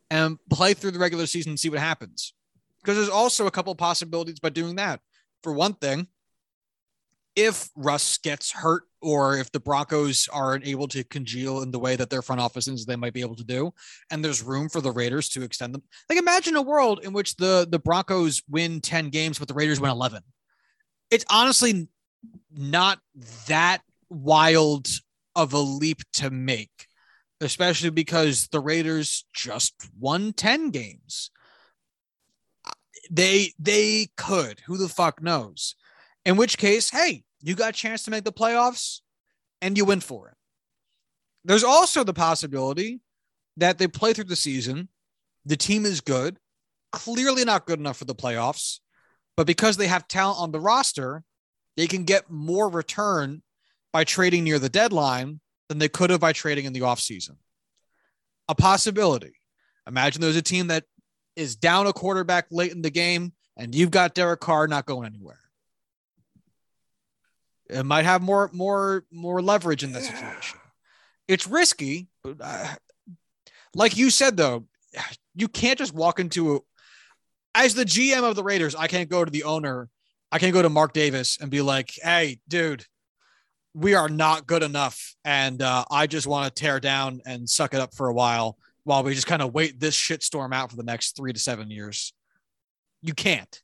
and play through the regular season and see what happens. Because there's also a couple possibilities by doing that. For one thing, if Russ gets hurt or if the Broncos aren't able to congeal in the way that their front office is, they might be able to do, and there's room for the Raiders to extend them. Like imagine a world in which the the Broncos win 10 games, but the Raiders win 11 it's honestly not that wild of a leap to make, especially because the Raiders just won 10 games. They they could. Who the fuck knows? In which case, hey, you got a chance to make the playoffs and you win for it. There's also the possibility that they play through the season, the team is good, clearly not good enough for the playoffs, but because they have talent on the roster, they can get more return by trading near the deadline than they could have by trading in the offseason. A possibility. Imagine there's a team that is down a quarterback late in the game and you've got Derek Carr not going anywhere. It might have more more more leverage in that situation. It's risky, but uh, like you said though, you can't just walk into a as the GM of the Raiders, I can't go to the owner, I can't go to Mark Davis and be like, "Hey, dude, we are not good enough, and uh, I just want to tear down and suck it up for a while while we just kind of wait this shitstorm out for the next three to seven years." You can't.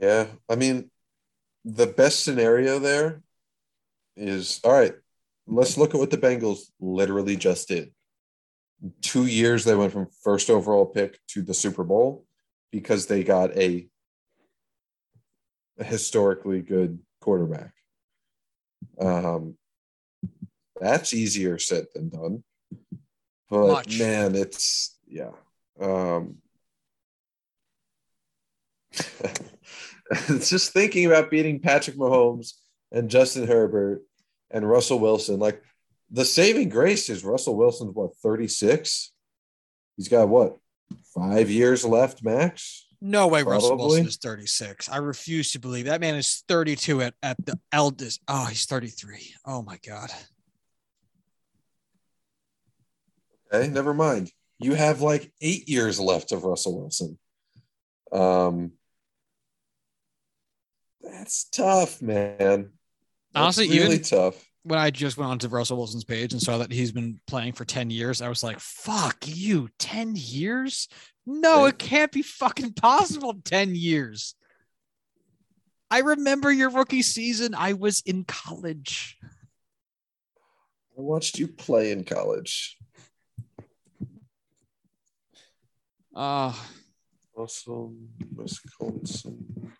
Yeah, I mean, the best scenario there is all right. Let's look at what the Bengals literally just did. Two years they went from first overall pick to the Super Bowl because they got a, a historically good quarterback. Um, that's easier said than done. But Much. man, it's yeah. Um, it's just thinking about beating Patrick Mahomes and Justin Herbert and Russell Wilson. Like the saving grace is Russell Wilson's what 36. He's got what five years left max. No way Russell Wilson is 36. I refuse to believe that man is 32 at, at the eldest. Oh, he's 33. Oh my God. Okay, never mind. You have like eight years left of Russell Wilson. Um, that's tough, man. That's Honestly, really even- tough. When I just went onto Russell Wilson's page and saw that he's been playing for 10 years, I was like, fuck you, 10 years? No, it can't be fucking possible. 10 years. I remember your rookie season. I was in college. I watched you play in college. Uh, Russell, Wisconsin.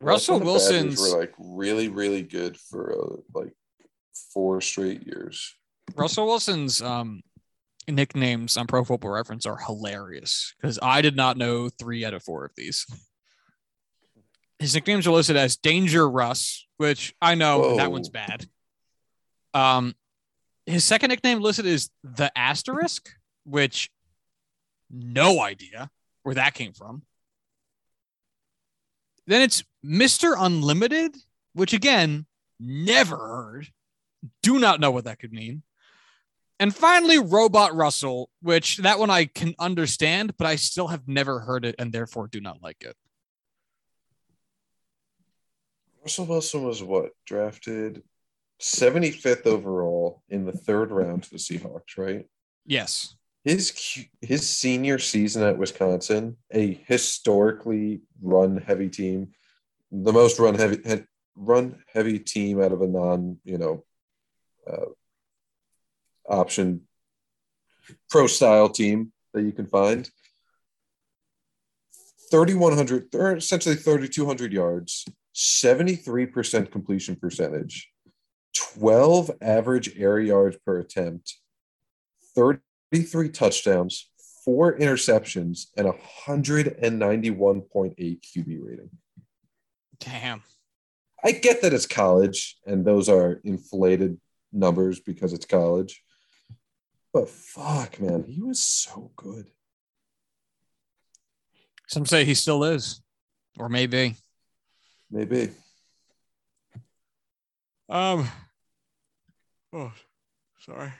Russell Wilson's were like really, really good for uh, like four straight years. Russell Wilson's um nicknames on Pro Football Reference are hilarious because I did not know three out of four of these. His nicknames are listed as Danger Russ, which I know that one's bad. Um, his second nickname listed is the Asterisk, which no idea where that came from. Then it's Mr. Unlimited, which again, never heard. Do not know what that could mean. And finally, Robot Russell, which that one I can understand, but I still have never heard it and therefore do not like it. Russell Wilson was what drafted 75th overall in the third round to the Seahawks, right? Yes. His his senior season at Wisconsin, a historically run heavy team, the most run heavy run heavy team out of a non you know uh, option pro style team that you can find. 3100 essentially 3200 yards 73% completion percentage 12 average air yards per attempt 33 touchdowns four interceptions and 191.8 qb rating Damn. i get that it's college and those are inflated numbers because it's college but fuck man he was so good Some say he still is, or maybe. maybe Um. Oh, sorry.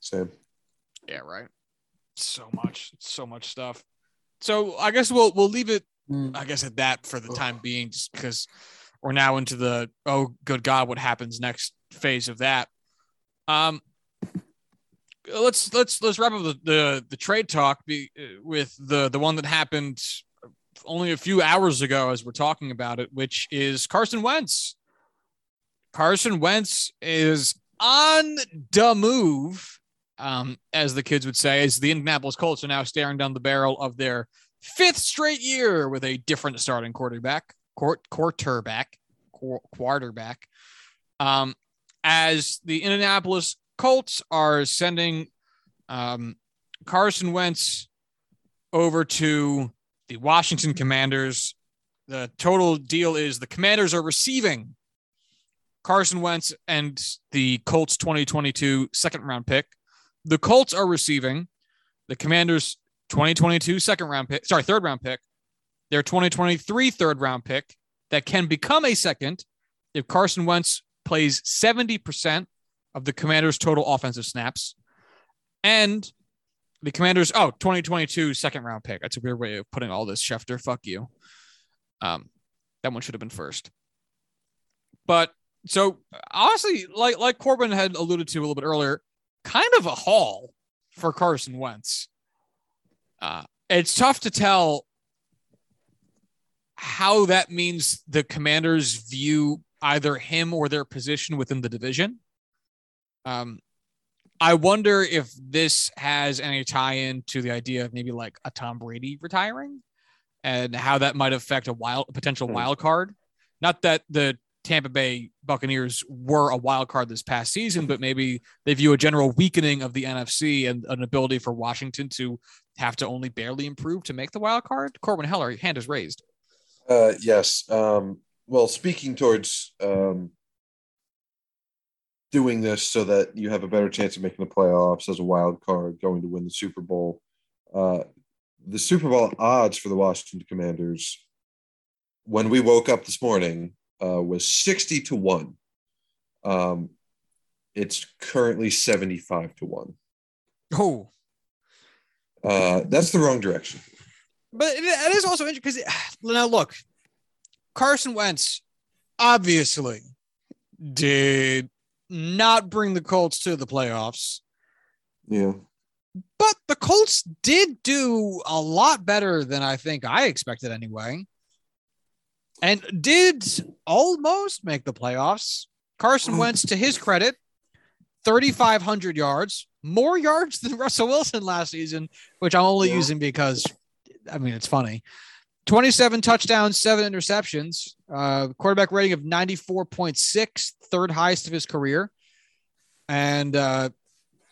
same Yeah, right. So much, so much stuff. So I guess we'll we'll leave it. I guess at that for the time being, just because we're now into the oh good god, what happens next phase of that. Um, let's let's let's wrap up the the, the trade talk be, with the the one that happened only a few hours ago as we're talking about it, which is Carson Wentz. Carson Wentz is on the move um, as the kids would say, as the Indianapolis Colts are now staring down the barrel of their fifth straight year with a different starting quarterback, court, quarterback, quarterback. Um, as the Indianapolis Colts are sending um, Carson Wentz over to the Washington Commanders. The total deal is the Commanders are receiving Carson Wentz and the Colts 2022 second round pick. The Colts are receiving the Commanders 2022 second round pick, sorry, third round pick, their 2023 third round pick that can become a second if Carson Wentz plays 70% of the Commanders' total offensive snaps. And the Commanders, oh, 2022 second round pick. That's a weird way of putting all this, Schefter. Fuck you. Um, that one should have been first. But so honestly, like like Corbin had alluded to a little bit earlier, kind of a haul for Carson Wentz. Uh, it's tough to tell how that means the commanders view either him or their position within the division. Um, I wonder if this has any tie in to the idea of maybe like a Tom Brady retiring and how that might affect a wild potential Hmm. wild card. Not that the Tampa Bay Buccaneers were a wild card this past season, but maybe they view a general weakening of the NFC and an ability for Washington to have to only barely improve to make the wild card. Corbin Heller, your hand is raised. Uh, yes. Um, well, speaking towards um, doing this so that you have a better chance of making the playoffs as a wild card, going to win the Super Bowl. Uh, the Super Bowl odds for the Washington Commanders, when we woke up this morning, uh, was 60 to 1. Um, it's currently 75 to 1. Oh, Uh, that's the wrong direction. but it, it is also interesting because now look, Carson Wentz obviously did not bring the Colts to the playoffs, Yeah. but the Colts did do a lot better than I think I expected anyway, and did almost make the playoffs. Carson Wentz, to his credit, 3,500 yards, more yards than Russell Wilson last season, which I'm only Yeah. using because, I mean, it's funny. 27 touchdowns, seven interceptions, uh, quarterback rating of 94.6, third highest of his career, and uh,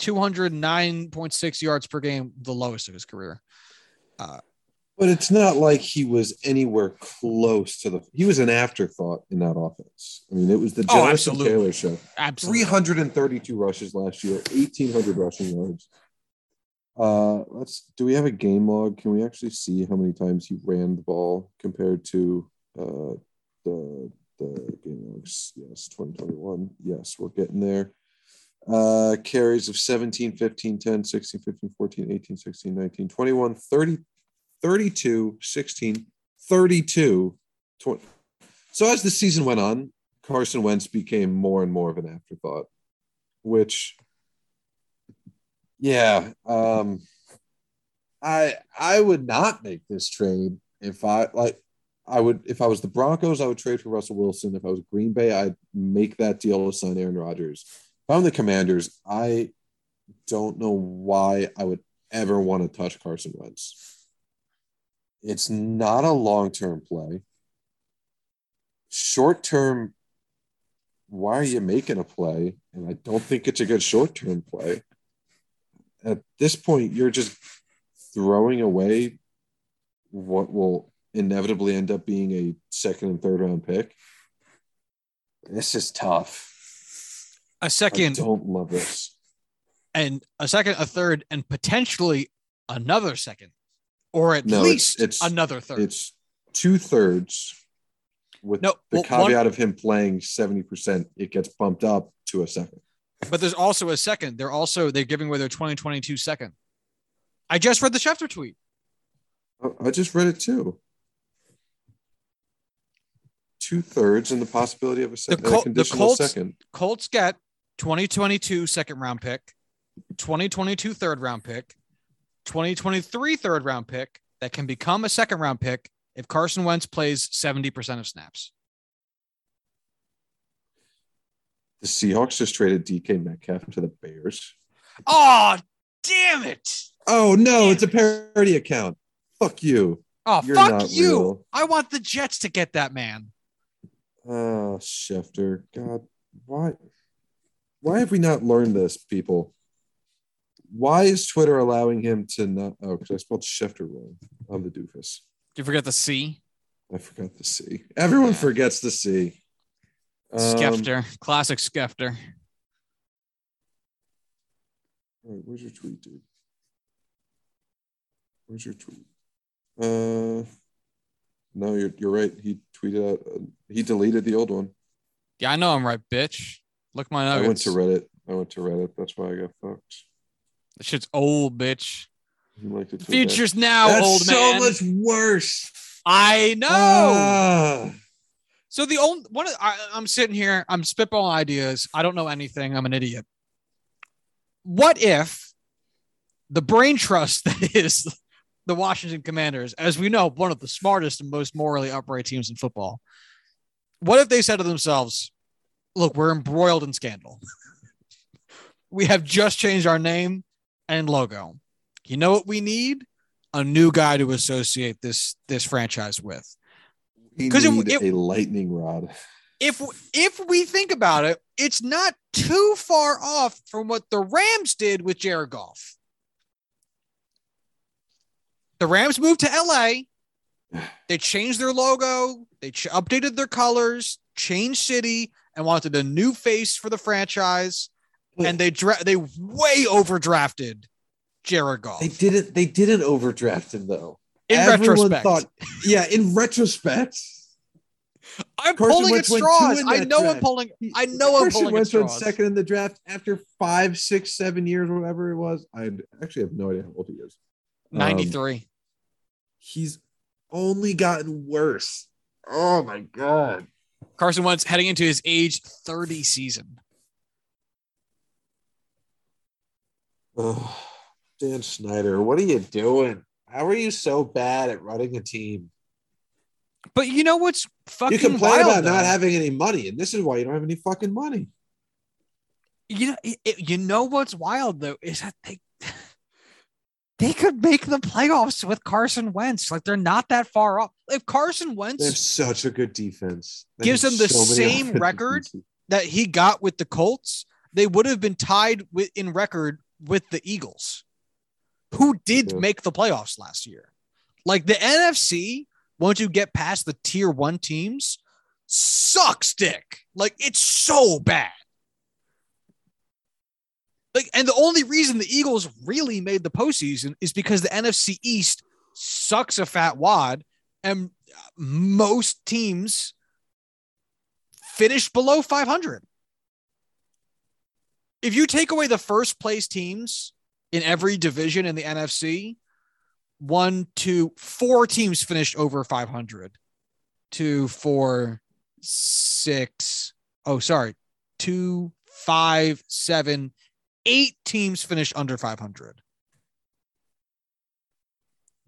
209.6 yards per game, the lowest of his career. But it's not like he was anywhere close to the. He was an afterthought in that offense. I mean, it was the Oh, Jonathan absolutely. Taylor show. Absolutely. 332 rushes last year, 1,800 rushing yards. Uh, let's. Do we have a game log? Can we actually see how many times he ran the ball compared to uh, the the game logs? Yes, 2021. Yes, we're getting there. Uh, carries of 17, 15, 10, 16, 15, 14, 18, 16, 19, 21, 30, 32, 16, 32, 20. So as the season went on, Carson Wentz became more and more of an afterthought, which, yeah, um, I I would not make this trade if I like. I would if I was the Broncos, I would trade for Russell Wilson. If I was Green Bay, I'd make that deal to sign Aaron Rodgers. If I'm the Commanders, I don't know why I would ever want to touch Carson Wentz. It's not a long term play. Short term, why are you making a play? And I don't think it's a good short term play. At this point, you're just throwing away what will inevitably end up being a second and third round pick. This is tough. A second I don't love this. and a second, a third, and potentially another second, or at No, it's- least it's- another third. It's two thirds with No, the well, one- caveat of him playing 70%. It gets bumped up to a second. But there's also a second. They're also they're giving away their 2022 second. I just read the Schefter tweet. Oh, I just read it too. Two thirds and the possibility of a, sec- Col- a the Colts- second. Colts get 2022 second round pick, 2022 third round pick, 2023 third round pick that can become a second round pick if Carson Wentz plays 70% of snaps. The Seahawks just traded DK Metcalf to the Bears. Oh, damn it. Oh no, it's a parody account. Fuck you. Oh, You're fuck you. real. I want the Jets to get that man. Oh, Schefter. God, why? Why have we not learned this, people? Why is Twitter allowing him to not? Oh, because I spelled Schefter wrong. I'm the doofus. Did you forget the C? I forgot the C. Everyone Yeah. forgets the C. Um, Skefter. Classic Skefter. all right, where's your tweet, dude? Where's your tweet? Uh, no, you're you're right. He tweeted out. Uh, he deleted the old one. Yeah, I know I'm right, bitch. Look my I went to Reddit. I went to Reddit. That's why I got fucked. That shit's old, bitch. He liked. The so bad. future's now, That's old so man. much worse. I know. Ah. So the only one I, I'm sitting here, I'm spitballing ideas. I don't know anything. I'm an idiot. What if the brain trust that is the Washington Commanders, as we know, one of the smartest and most morally upright teams in football, what if they said to themselves, "Look, we're embroiled in scandal. we have just changed our name and logo. You know what we need? A new guy to associate this this franchise with." We 'Cause it- it- a lightning rod. if if we think about it, it's not too far off from what the Rams did with Jared Goff. The Rams moved to LA. They changed their logo. They ch- updated their colors, changed city, and wanted a new face for the franchise. But- and they dra- they way overdrafted Jared Goff. They didn't. They didn't overdraft him though. in Everyone retrospect, thought- yeah, in retrospect, I'm Carson pulling at Wentz went two straws. I know I'm pulling. I know I'm Carson pulling at Wentz went straws. second in the draft after five, six, seven years, whatever it was. I actually have no idea how old he is. Um, 93. he's only gotten worse. Oh my god. Carson Wentz heading into his age 30 season. Oh, Dan Snyder, what are you doing? How are you so bad at running a team? But you know what's fucking You complain wild, about not having any money, and this is why you don't have any fucking money. you know, it, you know what's wild though is that they they could make the playoffs with Carson Wentz. Like they're not that far off. If Carson They have Wentz such a good defense. They Gives them the so same record that he got with the Colts, they would have been tied with in record with the Eagles, who did Yeah. make the playoffs last year. Like the NFC, once you get past the tier one teams, sucks dick. Like it's so bad. Like, and the only reason the Eagles really made the postseason is because the NFC East sucks a fat wad, and most teams finish below 500. If you take away the first place teams in every division in the NFC, one, two, four teams finished over 500. Two, four, six. Oh, sorry. Two, five, seven, eight teams finished under 500.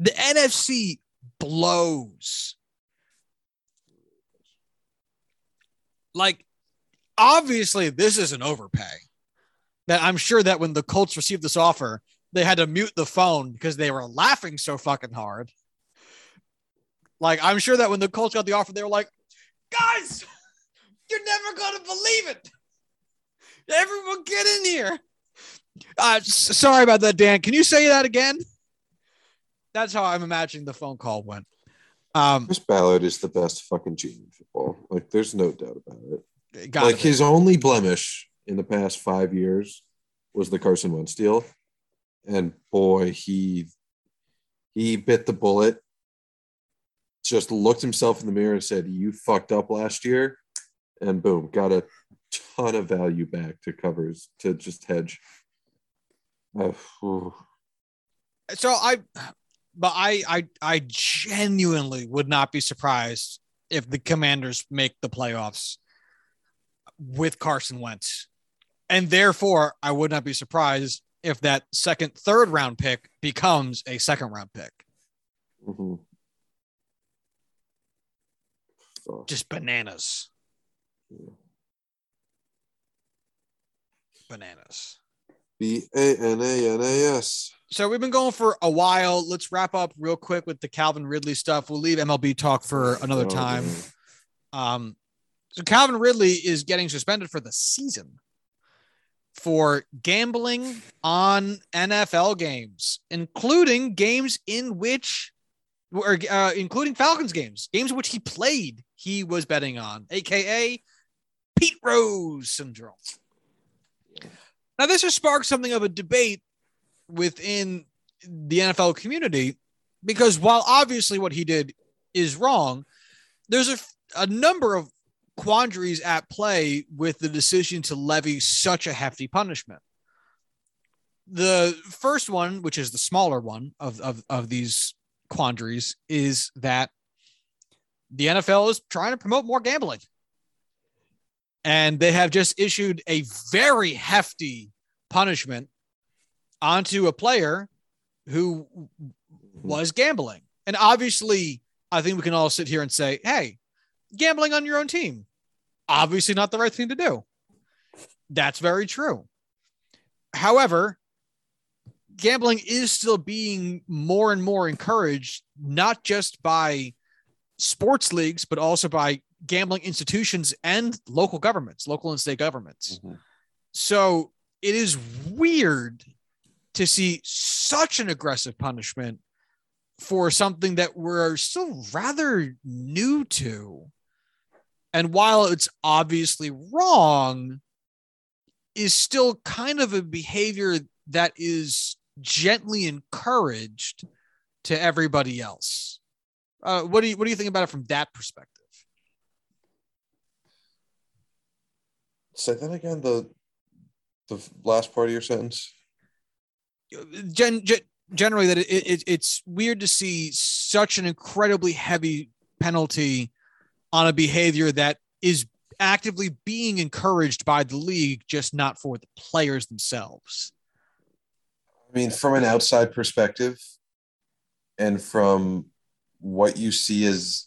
The NFC blows. Like, obviously, this is an overpay. That I'm sure that when the Colts received this offer, they had to mute the phone because they were laughing so fucking hard. Like, I'm sure that when the Colts got the offer, they were like, guys, you're never going to believe it. Everyone get in here. Uh, sorry about that, Dan. Can you say that again? That's how I'm imagining the phone call went. Um, Chris Ballard is the best fucking GM in football. Like, there's no doubt about it. like his only blemish in the past five years was the Carson Wentz deal, and boy, he he bit the bullet. Just looked himself in the mirror and said, "You fucked up last year," and boom, got a ton of value back to covers to just hedge. Uh, whew. so I, but I, I, I genuinely would not be surprised if the Commanders make the playoffs with Carson Wentz, and therefore I would not be surprised if that second, third round pick becomes a second round pick. Mhm. Fuck. Just bananas, Yeah. bananas. B A N A N A S. So we've been going for a while. Let's wrap up real quick with the Calvin Ridley stuff. We'll leave MLB talk for another Oh, time. man. Um, so Calvin Ridley is getting suspended for the season for gambling on NFL games, including games in which, or uh, including Falcons games, games which he played. He was betting on, aka Pete Rose syndrome. Now, this has sparked something of a debate within the NFL community because while obviously what he did is wrong, there's a, a number of quandaries at play with the decision to levy such a hefty punishment. The first one, which is the smaller one of, of, of these quandaries, is that the NFL is trying to promote more gambling. And they have just issued a very hefty punishment onto a player who was gambling. And obviously, I think we can all sit here and say, hey, gambling on your own team, obviously not the right thing to do. That's very true. However, gambling is still being more and more encouraged, not just by sports leagues, but also by gambling institutions and local governments, local and state governments. Mhm. So it is weird to see such an aggressive punishment for something that we're still rather new to. And while it's obviously wrong, is still kind of a behavior that is gently encouraged to everybody else. Uh, what do you what do you think about it from that perspective? Say that again. The the last part of your sentence. Gen, gen, generally, that it, it it's weird to see such an incredibly heavy penalty on a behavior that is actively being encouraged by the league, just not for the players themselves. I mean, from an outside perspective, and from what you see as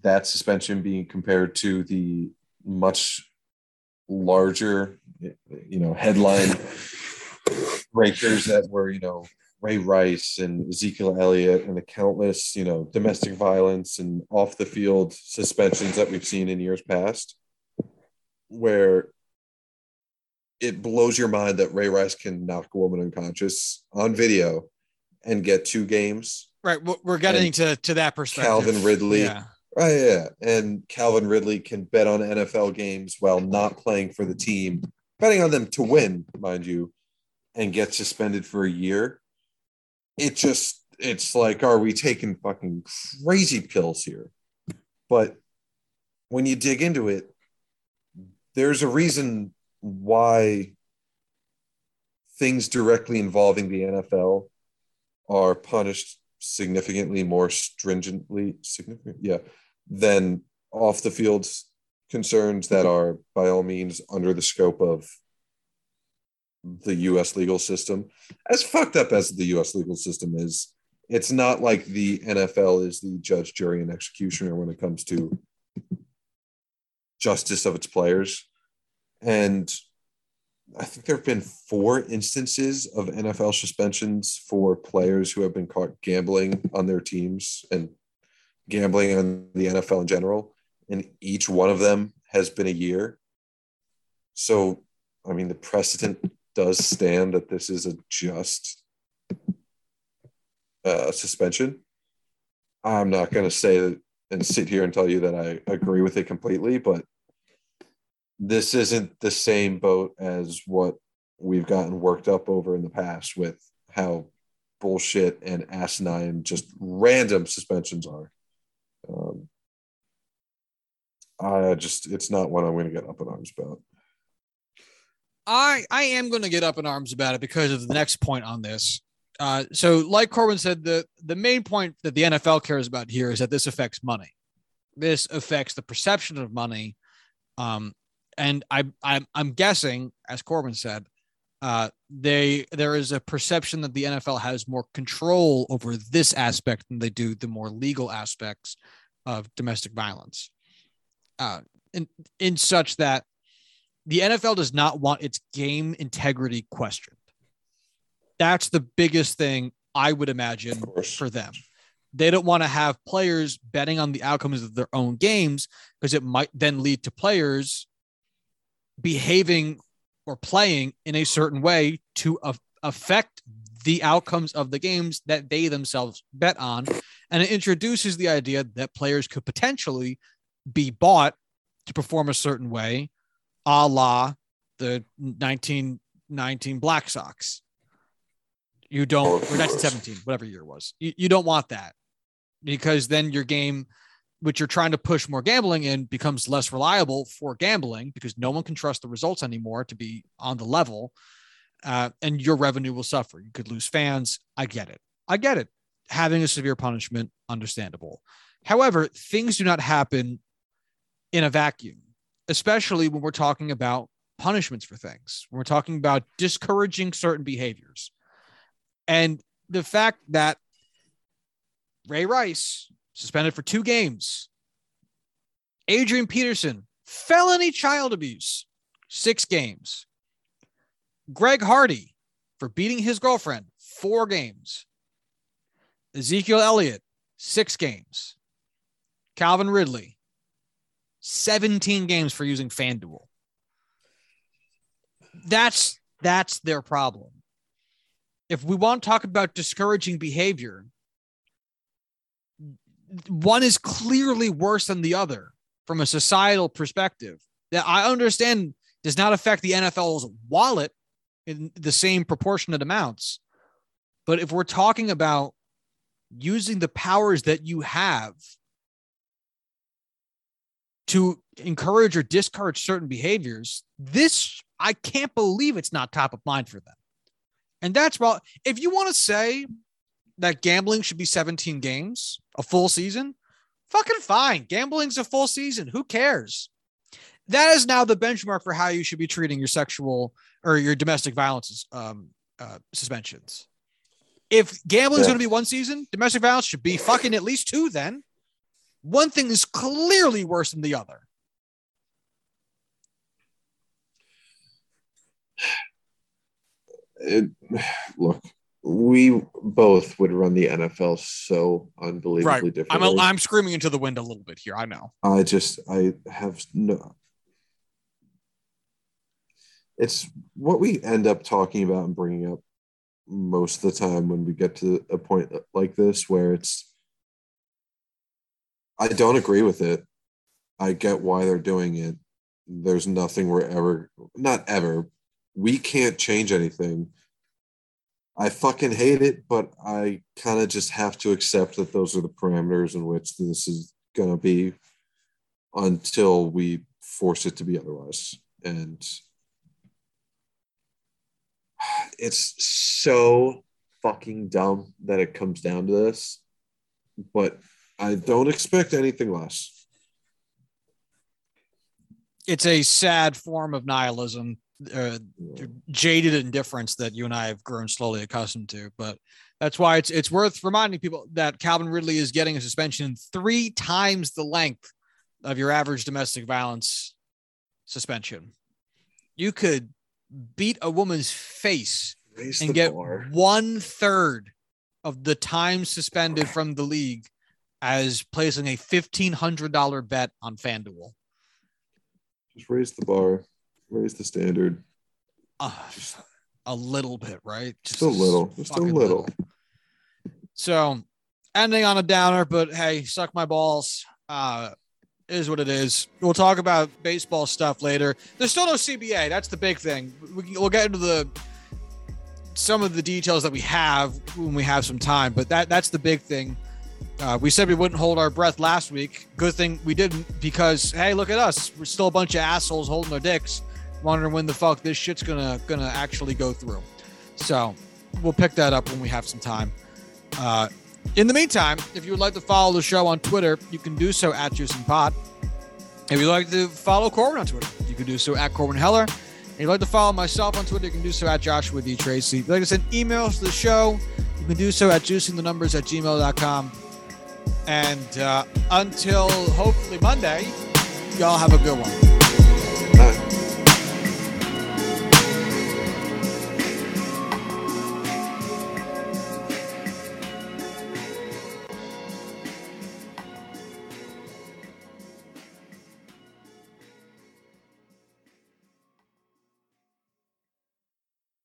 that suspension being compared to the much larger, you know, headline breakers that were, you know, Ray Rice and Ezekiel Elliott and the countless, you know, domestic violence and off the field suspensions that we've seen in years past, where it blows your mind that Ray Rice can knock a woman unconscious on video and get two games. Right. We're getting to, to that perspective. Calvin Ridley. Yeah. Right, yeah. And Calvin Ridley can bet on NFL games while not playing for the team, betting on them to win, mind you, and get suspended for a year. It just, it's like, are we taking fucking crazy pills here? But when you dig into it, there's a reason why things directly involving the NFL are punished significantly more stringently significant yeah than off the field concerns that are by all means under the scope of the US legal system as fucked up as the US legal system is it's not like the NFL is the judge jury and executioner when it comes to justice of its players and I think there have been four instances of NFL suspensions for players who have been caught gambling on their teams and gambling on the NFL in general. And each one of them has been a year. So, I mean, the precedent does stand that this is a just uh, suspension. I'm not going to say that and sit here and tell you that I agree with it completely, but this isn't the same boat as what we've gotten worked up over in the past with how bullshit and asinine just random suspensions are. Um, I just it's not one I'm going to get up in arms about. I I am going to get up in arms about it because of the next point on this. Uh, so, like Corbin said, the the main point that the NFL cares about here is that this affects money. This affects the perception of money, um, and I, I'm I'm guessing, as Corbin said, uh, they there is a perception that the NFL has more control over this aspect than they do the more legal aspects of domestic violence. Uh, in in such that the NFL does not want its game integrity questioned. That's the biggest thing I would imagine for them. They don't want to have players betting on the outcomes of their own games because it might then lead to players behaving or playing in a certain way to affect the outcomes of the games that they themselves bet on. And it introduces the idea that players could potentially be bought to perform a certain way, a la the 1919 Black Sox. You don't, or 1917, whatever year it was. You, you don't want that because then your game which you're trying to push more gambling in becomes less reliable for gambling because no one can trust the results anymore to be on the level uh, and your revenue will suffer. You could lose fans. I get it. I get it. Having a severe punishment understandable. However things do not happen in a vacuum especially when we're talking about punishments for things when we're talking about discouraging certain behaviors and the fact that ray rice suspended for two games. Adrian Peterson, felony child abuse, six games. Greg Hardy for beating his girlfriend, four games. Ezekiel Elliott, six games. Calvin Ridley, 17 games for using FanDuel. That's that's their problem. If we want to talk about discouraging behavior, one is clearly worse than the other from a societal perspective. That I understand does not affect the NFL's wallet in the same proportionate amounts. But if we're talking about using the powers that you have to encourage or discourage certain behaviors, this I can't believe it's not top of mind for them. And that's well, if you want to say that gambling should be 17 games, a full season, fucking fine. Gambling's a full season. Who cares? That is now the benchmark for how you should be treating your sexual or your domestic violence um, uh, suspensions. If gambling is yeah. going to be one season, domestic violence should be fucking at least two then. One thing is clearly worse than the other. It, look, we both would run the NFL so unbelievably Right. I'm differently. I'm screaming into the wind a little bit here. I know. I just I have no. It's what we end up talking about and bringing up most of the time when we get to a point like this where it's. I don't agree with it. I get why they're doing it. There's nothing we're ever, not ever. We can't change anything. I fucking hate it, but I kind of just have to accept that those are the parameters in which this is going to be until we force it to be otherwise. And it's so fucking dumb that it comes down to this, but I don't expect anything less. It's a sad form of nihilism, uh, jaded indifference that you and I have grown slowly accustomed to. But that's why it's it's worth reminding people that Calvin Ridley is getting a suspension three times the length of your average domestic violence suspension. You could beat a woman's face Raise and get bar. one third of the time suspended from the league as placing a fifteen hundred dollar bet on FanDuel. Just raise the bar, raise the standard. Uh, a little bit, right? Just a little, just a fucking little. So, ending on a downer, but hey, suck my balls. Uh, is what it is. We'll talk about baseball stuff later. There's still no CBA. That's the big thing. We'll get into the some of the details that we have when we have some time, but that that's the big thing. Uh, we said we wouldn't hold our breath last week. Good thing we didn't because hey, look at us. We're still a bunch of assholes holding their dicks, wondering when the fuck this shit's gonna gonna actually go through. So we'll pick that up when we have some time. Uh, in the meantime, if you would like to follow the show on Twitter, you can do so at Juicing Pod. If you'd like to follow Corbin on Twitter, you can do so at Corbin Heller. If you'd like to follow myself on Twitter, you can do so at Joshua D. Tracy. If you'd like to send emails to the show, you can do so at juicingthenumbers at gmail.com. And uh, until hopefully Monday, y'all have a good one.